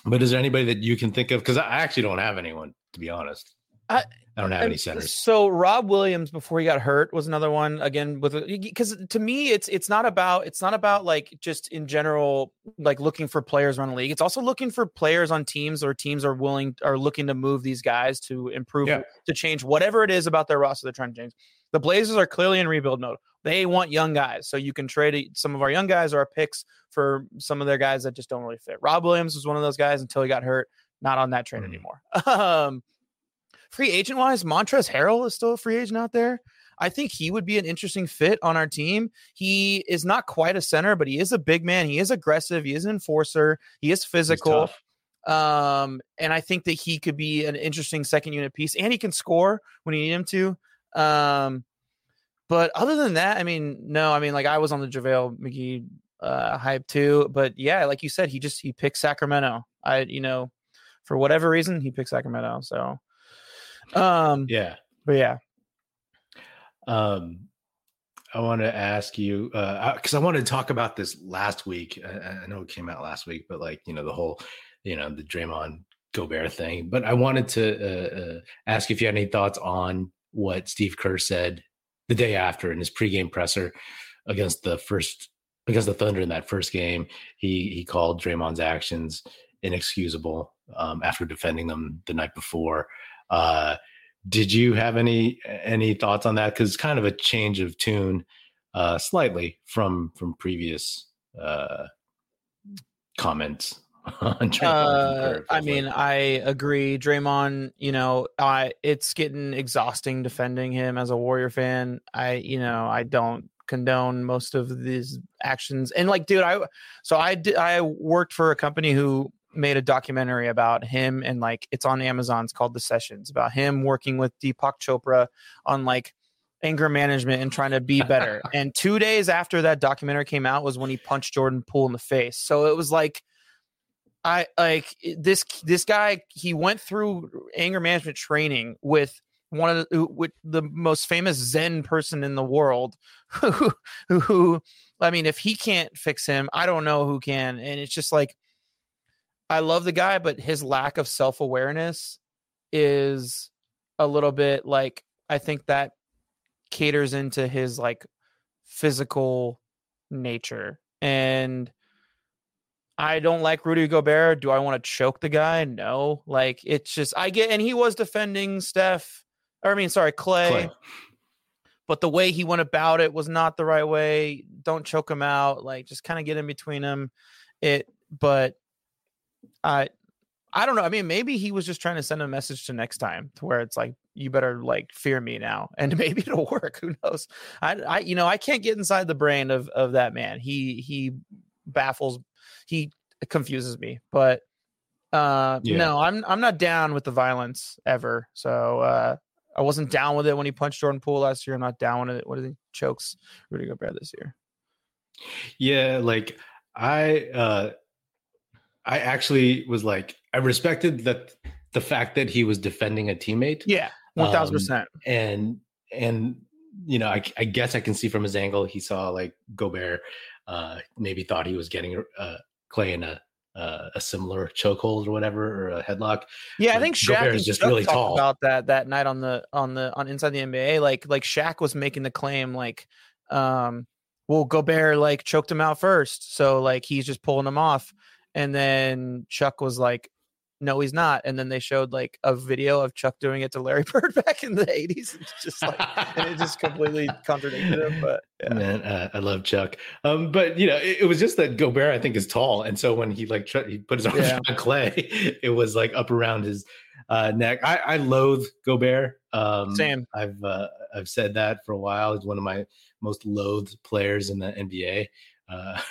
but is there anybody that you can think of? Because I actually don't have anyone, to be honest. I, I don't have any centers. So Rob Williams before he got hurt was another one again with because to me it's it's not about it's not about like just in general like looking for players around the league. It's also looking for players on teams or teams are willing are looking to move these guys to improve yeah. to change whatever it is about their roster they're trying to change. The Blazers are clearly in rebuild mode. They want young guys, so you can trade some of our young guys or our picks for some of their guys that just don't really fit. Rob Williams was one of those guys until he got hurt. Not on that train mm. anymore. [LAUGHS] um, free agent wise, Montrezl Harrell is still a free agent out there. I think he would be an interesting fit on our team. He is not quite a center, but he is a big man. He is aggressive. He is an enforcer. He is physical. Um, and I think that he could be an interesting second unit piece, and he can score when you need him to. Um, but other than that, I mean, no, I mean, like I was on the JaVale McGee uh, hype too, but yeah, like you said, he just he picked Sacramento. I, you know, for whatever reason, he picked Sacramento. So, um, yeah, but yeah, um, I want to ask you because uh, I wanted to talk about this last week. I, I, know it came out last week, but like you know the whole, you know, the Draymond Gobert thing. But I wanted to uh, uh, ask if you had any thoughts on what Steve Kerr said the day after in his pregame presser against the first against the Thunder in that first game. He he called Draymond's actions inexcusable um, after defending them the night before. Uh, did you have any any thoughts on that? Because kind of a change of tune, uh, slightly from from previous uh, comments [LAUGHS] on uh, I mean, like. I agree. Draymond, you know, I it's getting exhausting defending him as a Warrior fan. I, you know, I don't condone most of these actions. And like, dude, I so I did I worked for a company who made a documentary about him and like it's on Amazon. It's called The Sessions about him working with Deepak Chopra on like anger management and trying to be better. [LAUGHS] and two days after that documentary came out was when he punched Jordan Poole in the face. So it was like I like this this guy he went through anger management training with one of the with the most famous Zen person in the world [LAUGHS] who, who who I mean if he can't fix him, I don't know who can. And it's just like I love the guy, but his lack of self awareness is a little bit like I think that caters into his like physical nature. And I don't like Rudy Gobert. Do I want to choke the guy? No. Like it's just I get and he was defending Steph. Or I mean, sorry, Klay. Klay. But the way he went about it was not the right way. Don't choke him out. Like just kind of get in between him. It but I I don't know. I mean, maybe he was just trying to send a message to next time to where it's like, you better like fear me now. [LAUGHS] And maybe it'll work. Who knows? I, I, you know, I can't get inside the brain of, of that man. He, he baffles, he confuses me, but, uh, yeah. no, I'm, I'm not down with the violence ever. So, uh, I wasn't down with it when he punched Jordan Poole last year. I'm not down with it. What did he chokes Rudy Gobert this year? Yeah. Like I, uh, I actually was like, I respected that the fact that he was defending a teammate. Yeah, one thousand um, percent. And and you know, I, I guess I can see from his angle, he saw like Gobert, uh, maybe thought he was getting uh, Klay in a uh, a similar chokehold or whatever or a headlock. Yeah, I think Shaq Gobert is just really tall about that that night on the on the on inside the NBA. Like like Shaq was making the claim like, um, well Gobert like choked him out first, so like he's just pulling him off. And then Chuck was like, no, he's not. And then they showed like a video of Chuck doing it to Larry [LAUGHS] Bird back in the 80s. It's just like, and it just completely [LAUGHS] contradicted him. But yeah. man, uh, I love Chuck. Um, but you know, it, it, was just that Gobert, I think, is tall. And so when he like, tr- he put his [LAUGHS] arms yeah. on Klay, it was like up around his uh, neck. I, I loathe Gobert. Um, Same. I've, uh, I've said that for a while. He's one of my most loathed players in the NBA. Uh,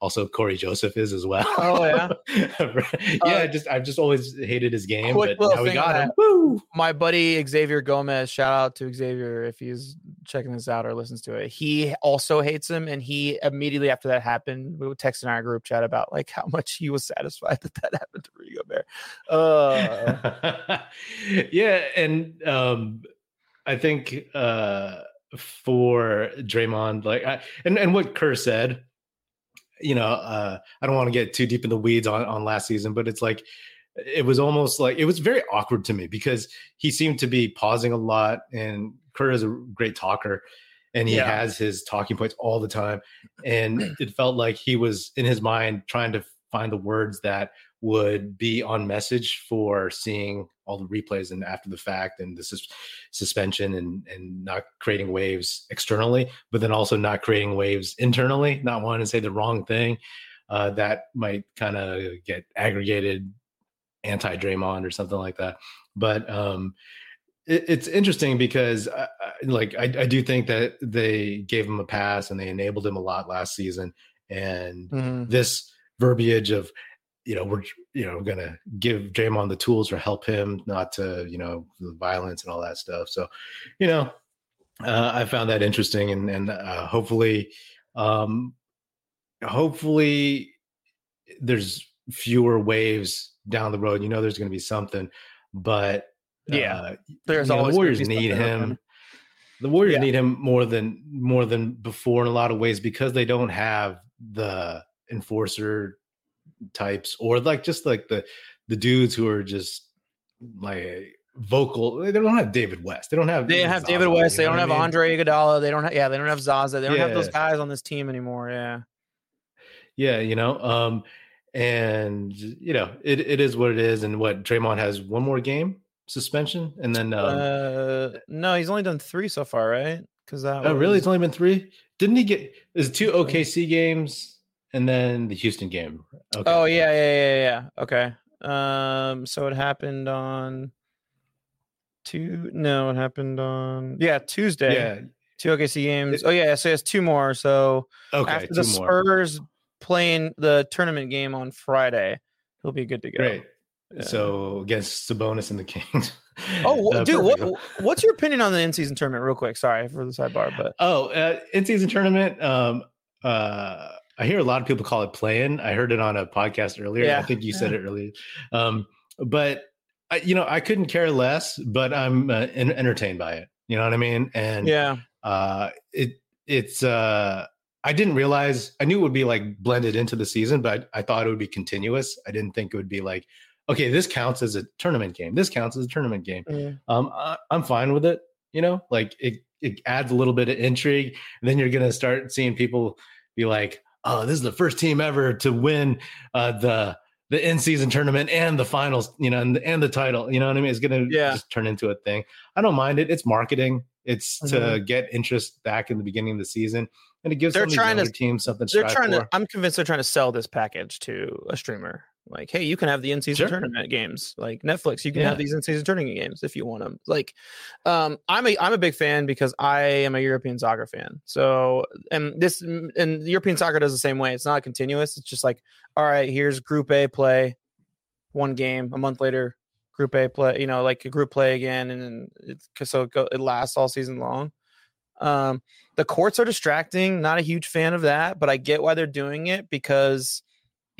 also Cory Joseph is as well. Oh yeah, [LAUGHS] yeah. Uh, just I've just always hated his game, but now we got him. Woo! My buddy Xavier Gomez, shout out to Xavier if he's checking this out or listens to it. He also hates him, and he immediately after that happened, we would text in our group chat about like how much he was satisfied that that happened to Rudy Gobert. Uh, [LAUGHS] yeah, and um, I think uh, for Draymond, like I, and and what Kerr said you know, uh, I don't want to get too deep in the weeds on, on last season, but it's like it was almost like it was very awkward to me because he seemed to be pausing a lot, and Kerr is a great talker, and he yeah. has his talking points all the time, and [CLEARS THROAT] it felt like he was in his mind trying to find the words that would be on message for seeing all the replays and after the fact and the sus- suspension and and not creating waves externally, but then also not creating waves internally, not wanting to say the wrong thing uh, that might kind of get aggregated anti Draymond or something like that. But um, it, it's interesting because I, I, like I, I do think that they gave him a pass and they enabled him a lot last season, and mm-hmm. this verbiage of you know, we're you know gonna give Draymond the tools or help him not to you know the violence and all that stuff. So, you know, uh, I found that interesting, and and uh, hopefully, um, hopefully, there's fewer waves down the road. You know, there's going to be something, but yeah, uh, there's you know, always the Warriors need him. The Warriors yeah. need him more than more than before in a lot of ways because they don't have the enforcer types or like just like the the dudes who are just like vocal. They don't have David West. They don't have. They have Zaza, David West. They don't have mean? Andre Iguodala. They don't have. Yeah, they don't have Zaza. They don't yeah. have those guys on this team anymore. Yeah. Yeah, you know, um, and you know, it, it is what it is. And what Draymond has one more game suspension, and then um, uh, no, he's only done three so far, right? Because that. Oh, was... really? It's only been three. Didn't he get? Is two OKC games? And then the Houston game. Okay. Oh yeah, yeah, yeah, yeah. Okay. Um, so it happened on two. No, it happened on yeah Tuesday. Yeah, two OKC games. Oh yeah, so it's two more. So okay, after the Spurs more. playing the tournament game on Friday, he'll be good to go. Great. Yeah. So against Sabonis and the Kings. [LAUGHS] Oh, uh, dude, what, what's your opinion on the in-season tournament? Real quick, sorry for the sidebar, but oh, uh, in-season tournament. Um, uh, I hear a lot of people call it playing. I heard it on a podcast earlier. Yeah. I think you said yeah. it earlier. Um, but I, you know, I couldn't care less. But I'm uh, entertained by it. You know what I mean? And yeah, uh, it it's. Uh, I didn't realize. I knew it would be like blended into the season, but I, I thought it would be continuous. I didn't think it would be like, okay, this counts as a tournament game. This counts as a tournament game. Mm. Um, I, I'm fine with it. You know, like it it adds a little bit of intrigue. And then you're gonna start seeing people be like, oh, this is the first team ever to win uh, the the in season tournament and the finals, you know, and, and the title. You know what I mean? It's gonna yeah. just turn into a thing. I don't mind it. It's marketing. It's mm-hmm. to get interest back in the beginning of the season, and it gives they're trying to team something. They're trying for. to. I'm convinced they're trying to sell this package to a streamer. Like, hey, you can have the in-season sure. tournament games. Like Netflix, you can yeah. have these in-season tournament games if you want them. Like, um, I'm a I'm a big fan because I am a European soccer fan. So, and this and European soccer does the same way. It's not continuous. It's just like, all right, here's Group A play, one game. A month later, Group A play. You know, like a group play again, and then it's so it, go, it lasts all season long. Um, the courts are distracting. Not a huge fan of that, but I get why they're doing it because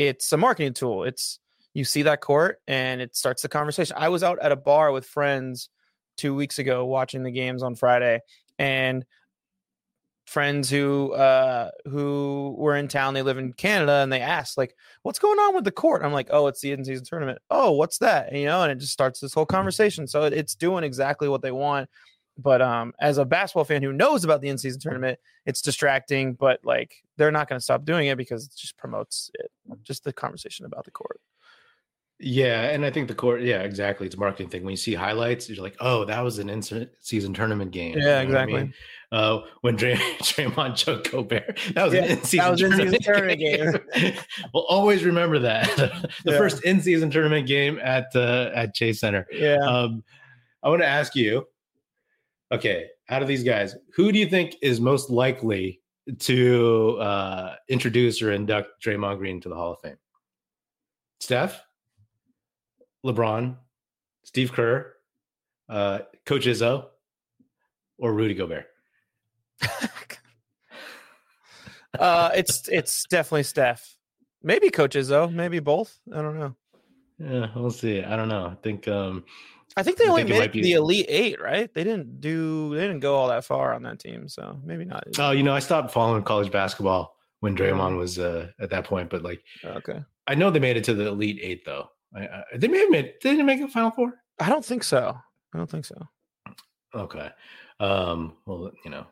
it's a marketing tool. It's you see that court and it starts the conversation. I was out at a bar with friends two weeks ago watching the games on Friday, and friends who uh who were in town they live in canada and they asked like what's going on with the court? I'm like oh it's the in-season tournament. Oh what's that? And, you know and it just starts this whole conversation. So it's doing exactly what they want but um, as a basketball fan who knows about the in-season tournament, it's distracting. But like they're not going to stop doing it because it just promotes it, just the conversation about the court. Yeah, and I think the court, yeah, exactly. It's a marketing thing. When you see highlights, you're like, oh, that was an in-season tournament game. Yeah, you know exactly. I mean? uh, when Dray- [LAUGHS] Draymond choked Gobert, that was yeah, an in-season, was tournament, tournament game. [LAUGHS] we'll always remember that [LAUGHS] the yeah. first in-season tournament game at uh, at Chase Center. Yeah. Um, I want to ask you okay, out of these guys, who do you think is most likely to uh, introduce or induct Draymond Green to the Hall of Fame? Steph, LeBron, Steve Kerr, uh, Coach Izzo, or Rudy Gobert? [LAUGHS] uh, it's it's definitely Steph. Maybe Coach Izzo, maybe both. I don't know. Yeah, we'll see. I don't know. I think um, I think they only think made be... the Elite Eight, right? They didn't do, they didn't go all that far on that team, so maybe not. Oh, you know, I stopped following college basketball when Draymond was uh, at that point, but like, okay, I know they made it to the Elite Eight though. I, I, they may have made. They didn't make a Final Four. I don't think so. I don't think so. Okay. Um. Well, you know,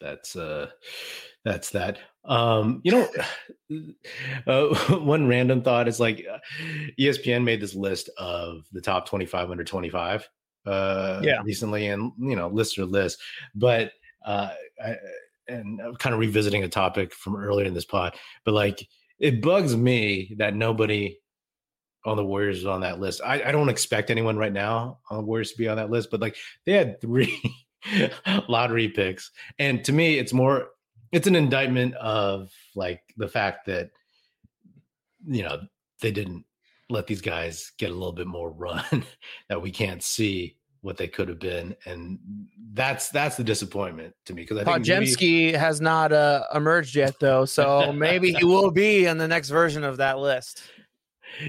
that's uh, that's that. Um, you know, [SIGHS] uh, [LAUGHS] one random thought is like uh, ESPN made this list of the top 25 under 25 uh yeah recently and you know list or list but uh I, and I'm kind of revisiting a topic from earlier in this pod but like it bugs me that nobody on the Warriors is on that list. I, I don't expect anyone right now on the Warriors to be on that list, but like they had three [LAUGHS] lottery picks. And to me, it's more it's an indictment of like the fact that you know they didn't let these guys get a little bit more run [LAUGHS] that we can't see what they could have been and that's that's the disappointment to me because I think Podziemski maybe... has not uh, emerged yet though so [LAUGHS] maybe he will be in the next version of that list.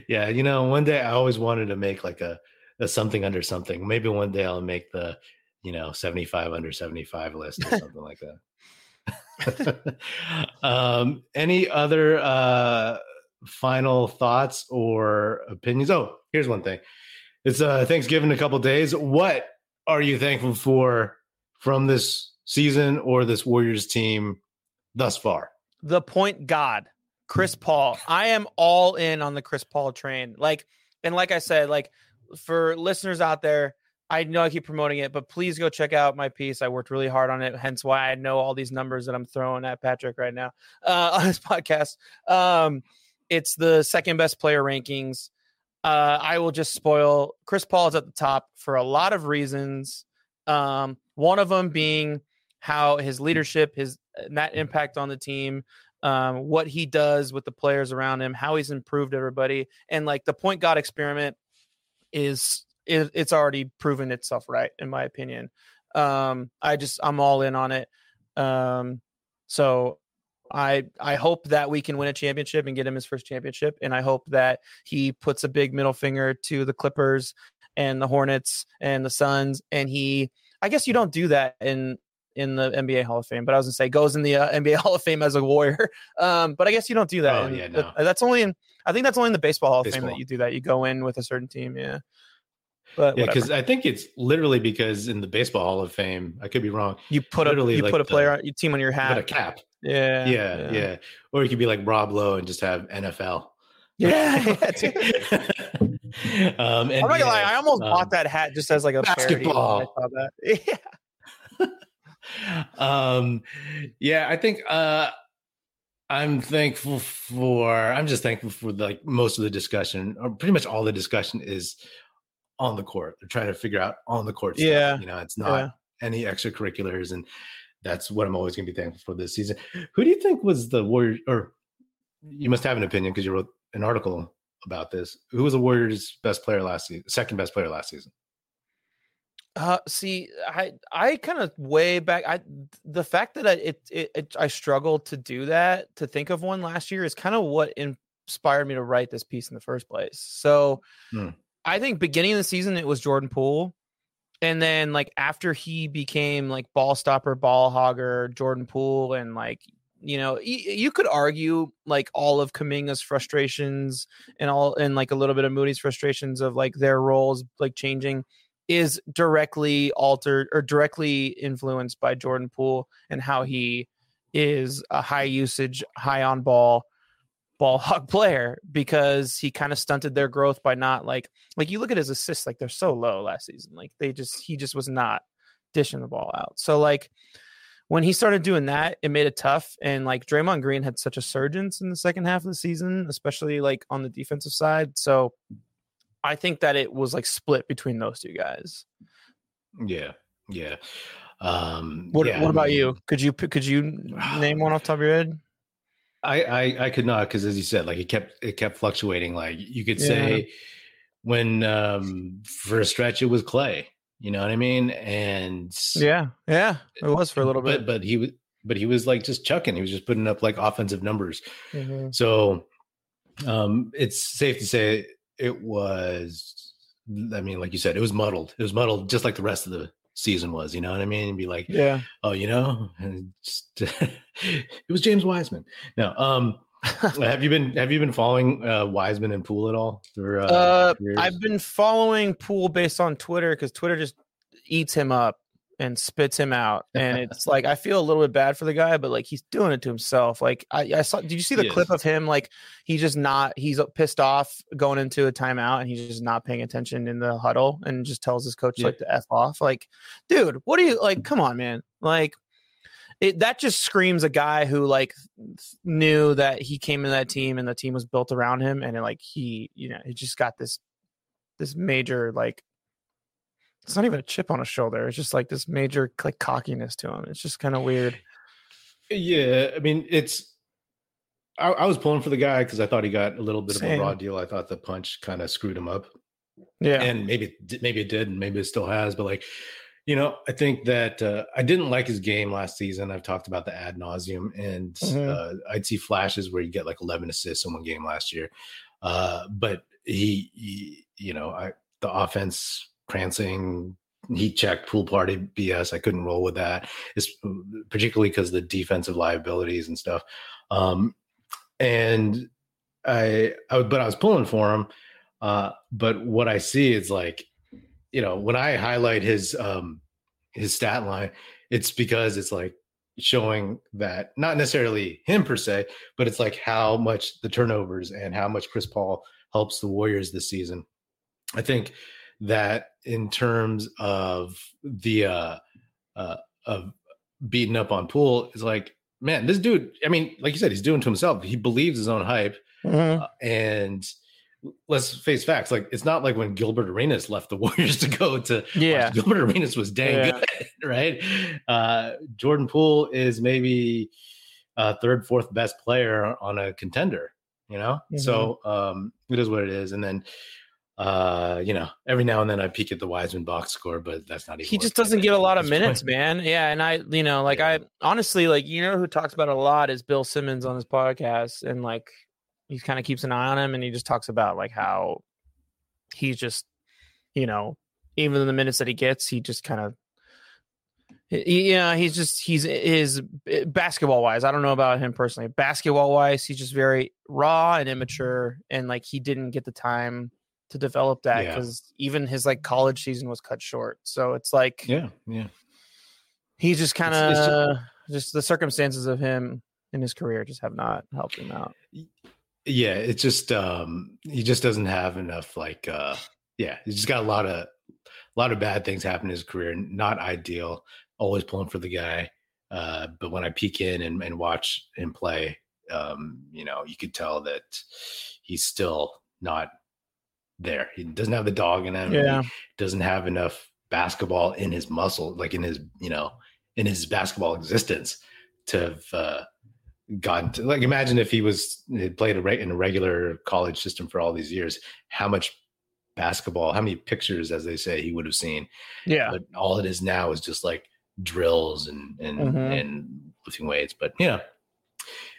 Yeah you know one day I always wanted to make like a, a something under something. Maybe one day I'll make the you know 75 under 75 list or [LAUGHS] something like that [LAUGHS] um, any other uh, final thoughts or opinions? Oh, here's one thing. It's uh, Thanksgiving a couple days. What are you thankful for from this season or this Warriors team thus far? The point God, Chris Paul. I am all in on the Chris Paul train. Like, and like I said, like for listeners out there, I know I keep promoting it, but please go check out my piece. I worked really hard on it, hence why I know all these numbers that I'm throwing at Patrick right now uh, [LAUGHS] on this podcast. Um, it's the second best player rankings. Uh, I will just spoil Chris Paul is at the top for a lot of reasons. Um, one of them being how his leadership, his that impact on the team, um, what he does with the players around him, how he's improved everybody, and like the point guard experiment is it, it's already proven itself right in my opinion. Um, I just I'm all in on it. Um, so I I hope that we can win a championship and get him his first championship, and I hope that he puts a big middle finger to the Clippers and the Hornets and the Suns, and he. I guess you don't do that in in the NBA Hall of Fame, but I was gonna say goes in the uh, [LAUGHS] NBA Hall of Fame as a Warrior. [LAUGHS] Um, but I guess you don't do that. Oh, yeah, no. that's only in. I think that's only in the Baseball Hall of Baseball. Fame that you do that. You go in with a certain team. Yeah. But yeah, because I think it's literally because in the Baseball Hall of Fame, I could be wrong. You put a you like put a player the, team on your hat, a cap. Yeah, yeah, yeah, yeah. Or you could be like Rob Lowe and just have NFL. Yeah. [LAUGHS] um, I'm not gonna lie. I almost um, bought that hat just as like a basketball. [LAUGHS] Yeah. [LAUGHS] um, yeah, I think uh, I'm thankful for. I'm just thankful for like most of the discussion, or pretty much all the discussion is on the court. They're trying to figure out on the court. Stuff. Yeah, you know, it's not yeah. any extracurriculars, and that's what I'm always going to be thankful for this season. Who do you think was the Warrior? Or you must have an opinion because you wrote an article about this. Who was the Warriors' best player last season? Second best player last season? Uh, see, I I kind of way back. I the fact that I it, it, it I struggled to do that to think of one last year is kind of what inspired me to write this piece in the first place. So, hmm. I think beginning of the season it was Jordan Poole, and then like after he became like ball stopper, ball hogger, Jordan Poole, and like you know you could argue like all of Kuminga's frustrations and all and like a little bit of Moody's frustrations of like their roles like changing is directly altered or directly influenced by Jordan Poole and how he is a high usage, high on ball ball hog [LAUGHS] player because he kind of stunted their growth by not like like you look at his assists like they're so low last season like they just he just was not dishing the ball out so like when he started doing that it made it tough and like Draymond Green had such a surgence in the second half of the season especially like on the defensive side so I think that it was like split between those two guys. Yeah, yeah. Um, what yeah, What about you? Could you could you [SIGHS] name one off top of your head? I I, I could not because as you said, like it kept it kept fluctuating. Like you could yeah. say when um for a stretch it was Klay. You know what I mean? And yeah, yeah, it was for a little bit. But, but he was but he was like just chucking. He was just putting up like offensive numbers. Mm-hmm. So um it's safe to say it was I mean, like you said, it was muddled. It was muddled just like the rest of the season was, you know what I mean? And be like, yeah, oh, you know, just, [LAUGHS] it was James Wiseman. No, um, [LAUGHS] have you been have you been following uh, Wiseman and Poole at all? Through, uh, uh I've been following Poole based on Twitter because Twitter just eats him up and spits him out. And [LAUGHS] it's like I feel a little bit bad for the guy, but like he's doing it to himself. Like I, I saw did you see the clip of him like he's just not he's uh, pissed off going into a timeout and he's just not paying attention in the huddle and just tells his coach yeah. like to F off. Like, dude, what are you like? Come on, man. Like it that just screams a guy who like knew that he came in that team and the team was built around him and it, like he, you know, he just got this this major like it's not even a chip on his shoulder. It's just like this major like cockiness to him. It's just kind of weird. Yeah, I mean, it's. I, I was pulling for the guy because I thought he got a little bit Same. of a raw deal. I thought the punch kind of screwed him up. Yeah, and maybe maybe it did, and maybe it still has. But like, you know, I think that uh, I didn't like his game last season. I've talked about the ad nauseum, and mm-hmm. uh, I'd see flashes where you get like 11 assists in one game last year. Uh, but he, he, you know, I the offense prancing heat check pool party BS. I couldn't roll with that. It's particularly because the defensive liabilities and stuff. Um, and I, I, but I was pulling for him. Uh, but what I see is like, you know, when I highlight his um, his stat line, it's because it's like showing that not necessarily him per se, but it's like how much the turnovers and how much Chris Paul helps the Warriors this season. I think that in terms of the uh, uh of beating up on Poole is like, man, this dude. I mean, like you said, he's doing to himself. He believes his own hype, mm-hmm. uh, and let's face facts. Like it's not like when Gilbert Arenas left the [LAUGHS] Warriors to go to. Yeah, Gilbert Arenas was dang yeah. good, [LAUGHS] right? Uh, Jordan Poole is maybe uh, third, fourth best player on a contender. You know, mm-hmm. so um, it is what it is. And then uh you know every now and then i peek at the wiseman box score but that's not even he just doesn't get a lot of minutes point. man yeah and i you know like yeah. i honestly like you know who talks about it a lot is bill simmons on his podcast and like he kind of keeps an eye on him and he just talks about like how he's just you know even in the minutes that he gets he just kind of yeah, he's just he's his eh, basketball wise. I don't know about him personally. Basketball wise, he's just very raw and immature, and like he didn't get the time to develop that because yeah. even his like college season was cut short. So it's like, yeah, yeah, he's just kind of just, just the circumstances of him in his career just have not helped him out. Yeah, it's just um he just doesn't have enough like uh yeah, he's just got a lot of a lot of bad things happen in his career. Not ideal. Always pulling for the guy. Uh, but when I peek in and, and watch him play, um, you know, you could tell that he's still not there. He doesn't have the dog in him. Yeah. He doesn't have enough basketball in his muscle, like in his, you know, in his basketball existence to have uh, gotten to, like, imagine if he was, had played a re- in a regular college system for all these years, how much basketball, how many pictures, as they say, he would have seen. Yeah. But all it is now is just like drills and, and, mm-hmm. and lifting weights. But, you know,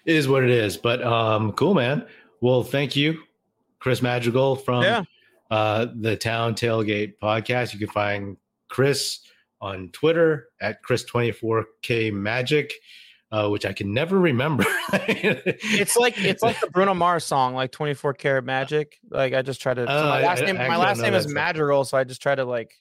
it is what it is. But um, cool, man. Well, thank you Chris Madrigal from yeah. uh, the Town Tailgate podcast. You can find Chris on Twitter at Chris24K Magic. Uh, which I can never remember. [LAUGHS] it's like it's like the Bruno Mars song, like 24 karat magic. Like I just try to. So my uh, last I, name, I my last name is Madrigal, so I just try to like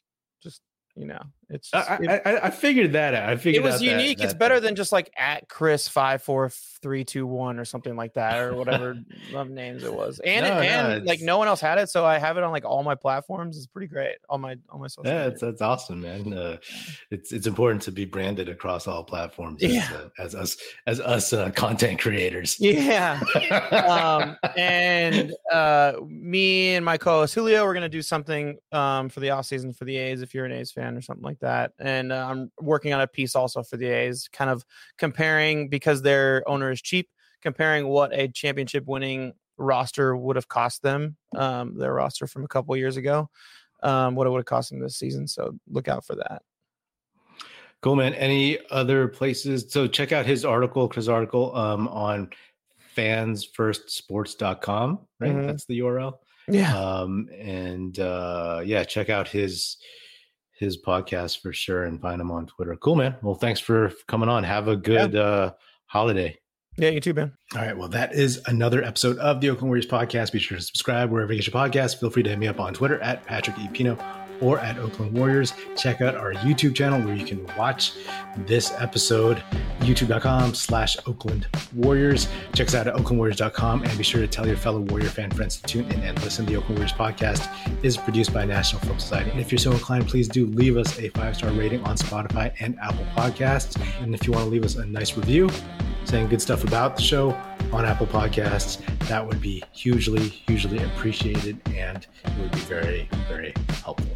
just you know it's I, it, I, I, figured that out. I figured it was unique that, it's better than just like at chris 54321 or something like that or whatever [LAUGHS] love names it was. And no, and no, like no one else had it so i have it on like all my platforms. It's pretty great. On my on my social yeah it's, that's awesome man. Uh, it's it's important to be branded across all platforms yeah. as, uh, as us as us uh, content creators. Yeah. Um [LAUGHS] and uh me and my co-host julio we're gonna do something um for the off season for the a's if you're an a's fan or something like that. And uh, I'm working on a piece also for the A's, kind of comparing because their owner is cheap, comparing what a championship winning roster would have cost them, um, their roster from a couple years ago, um, what it would have cost them this season. So look out for that. Cool, man. Any other places? So check out his article, his article um, on fansfirstsports.com, right? Mm-hmm. That's the URL. Yeah. Um, and uh, yeah, check out his his podcast for sure and find him on Twitter. Cool, man. Well, thanks for coming on. Have a good yeah. uh, holiday. Yeah, you too, man. All right. Well, that is another episode of the Oakland Warriors podcast. Be sure to subscribe wherever you get your podcast. Feel free to hit me up on Twitter at Patrick E. Pino or at Oakland Warriors. Check out our YouTube channel where you can watch this episode, youtube.com slash Oakland Warriors. Check us out at oaklandwarriors.com and be sure to tell your fellow Warrior fan friends to tune in and listen. The Oakland Warriors podcast is produced by National Film Society. And if you're so inclined, please do leave us a five-star rating on Spotify and Apple Podcasts. And if you want to leave us a nice review saying good stuff about the show on Apple Podcasts, that would be hugely, hugely appreciated and it would be very, very helpful.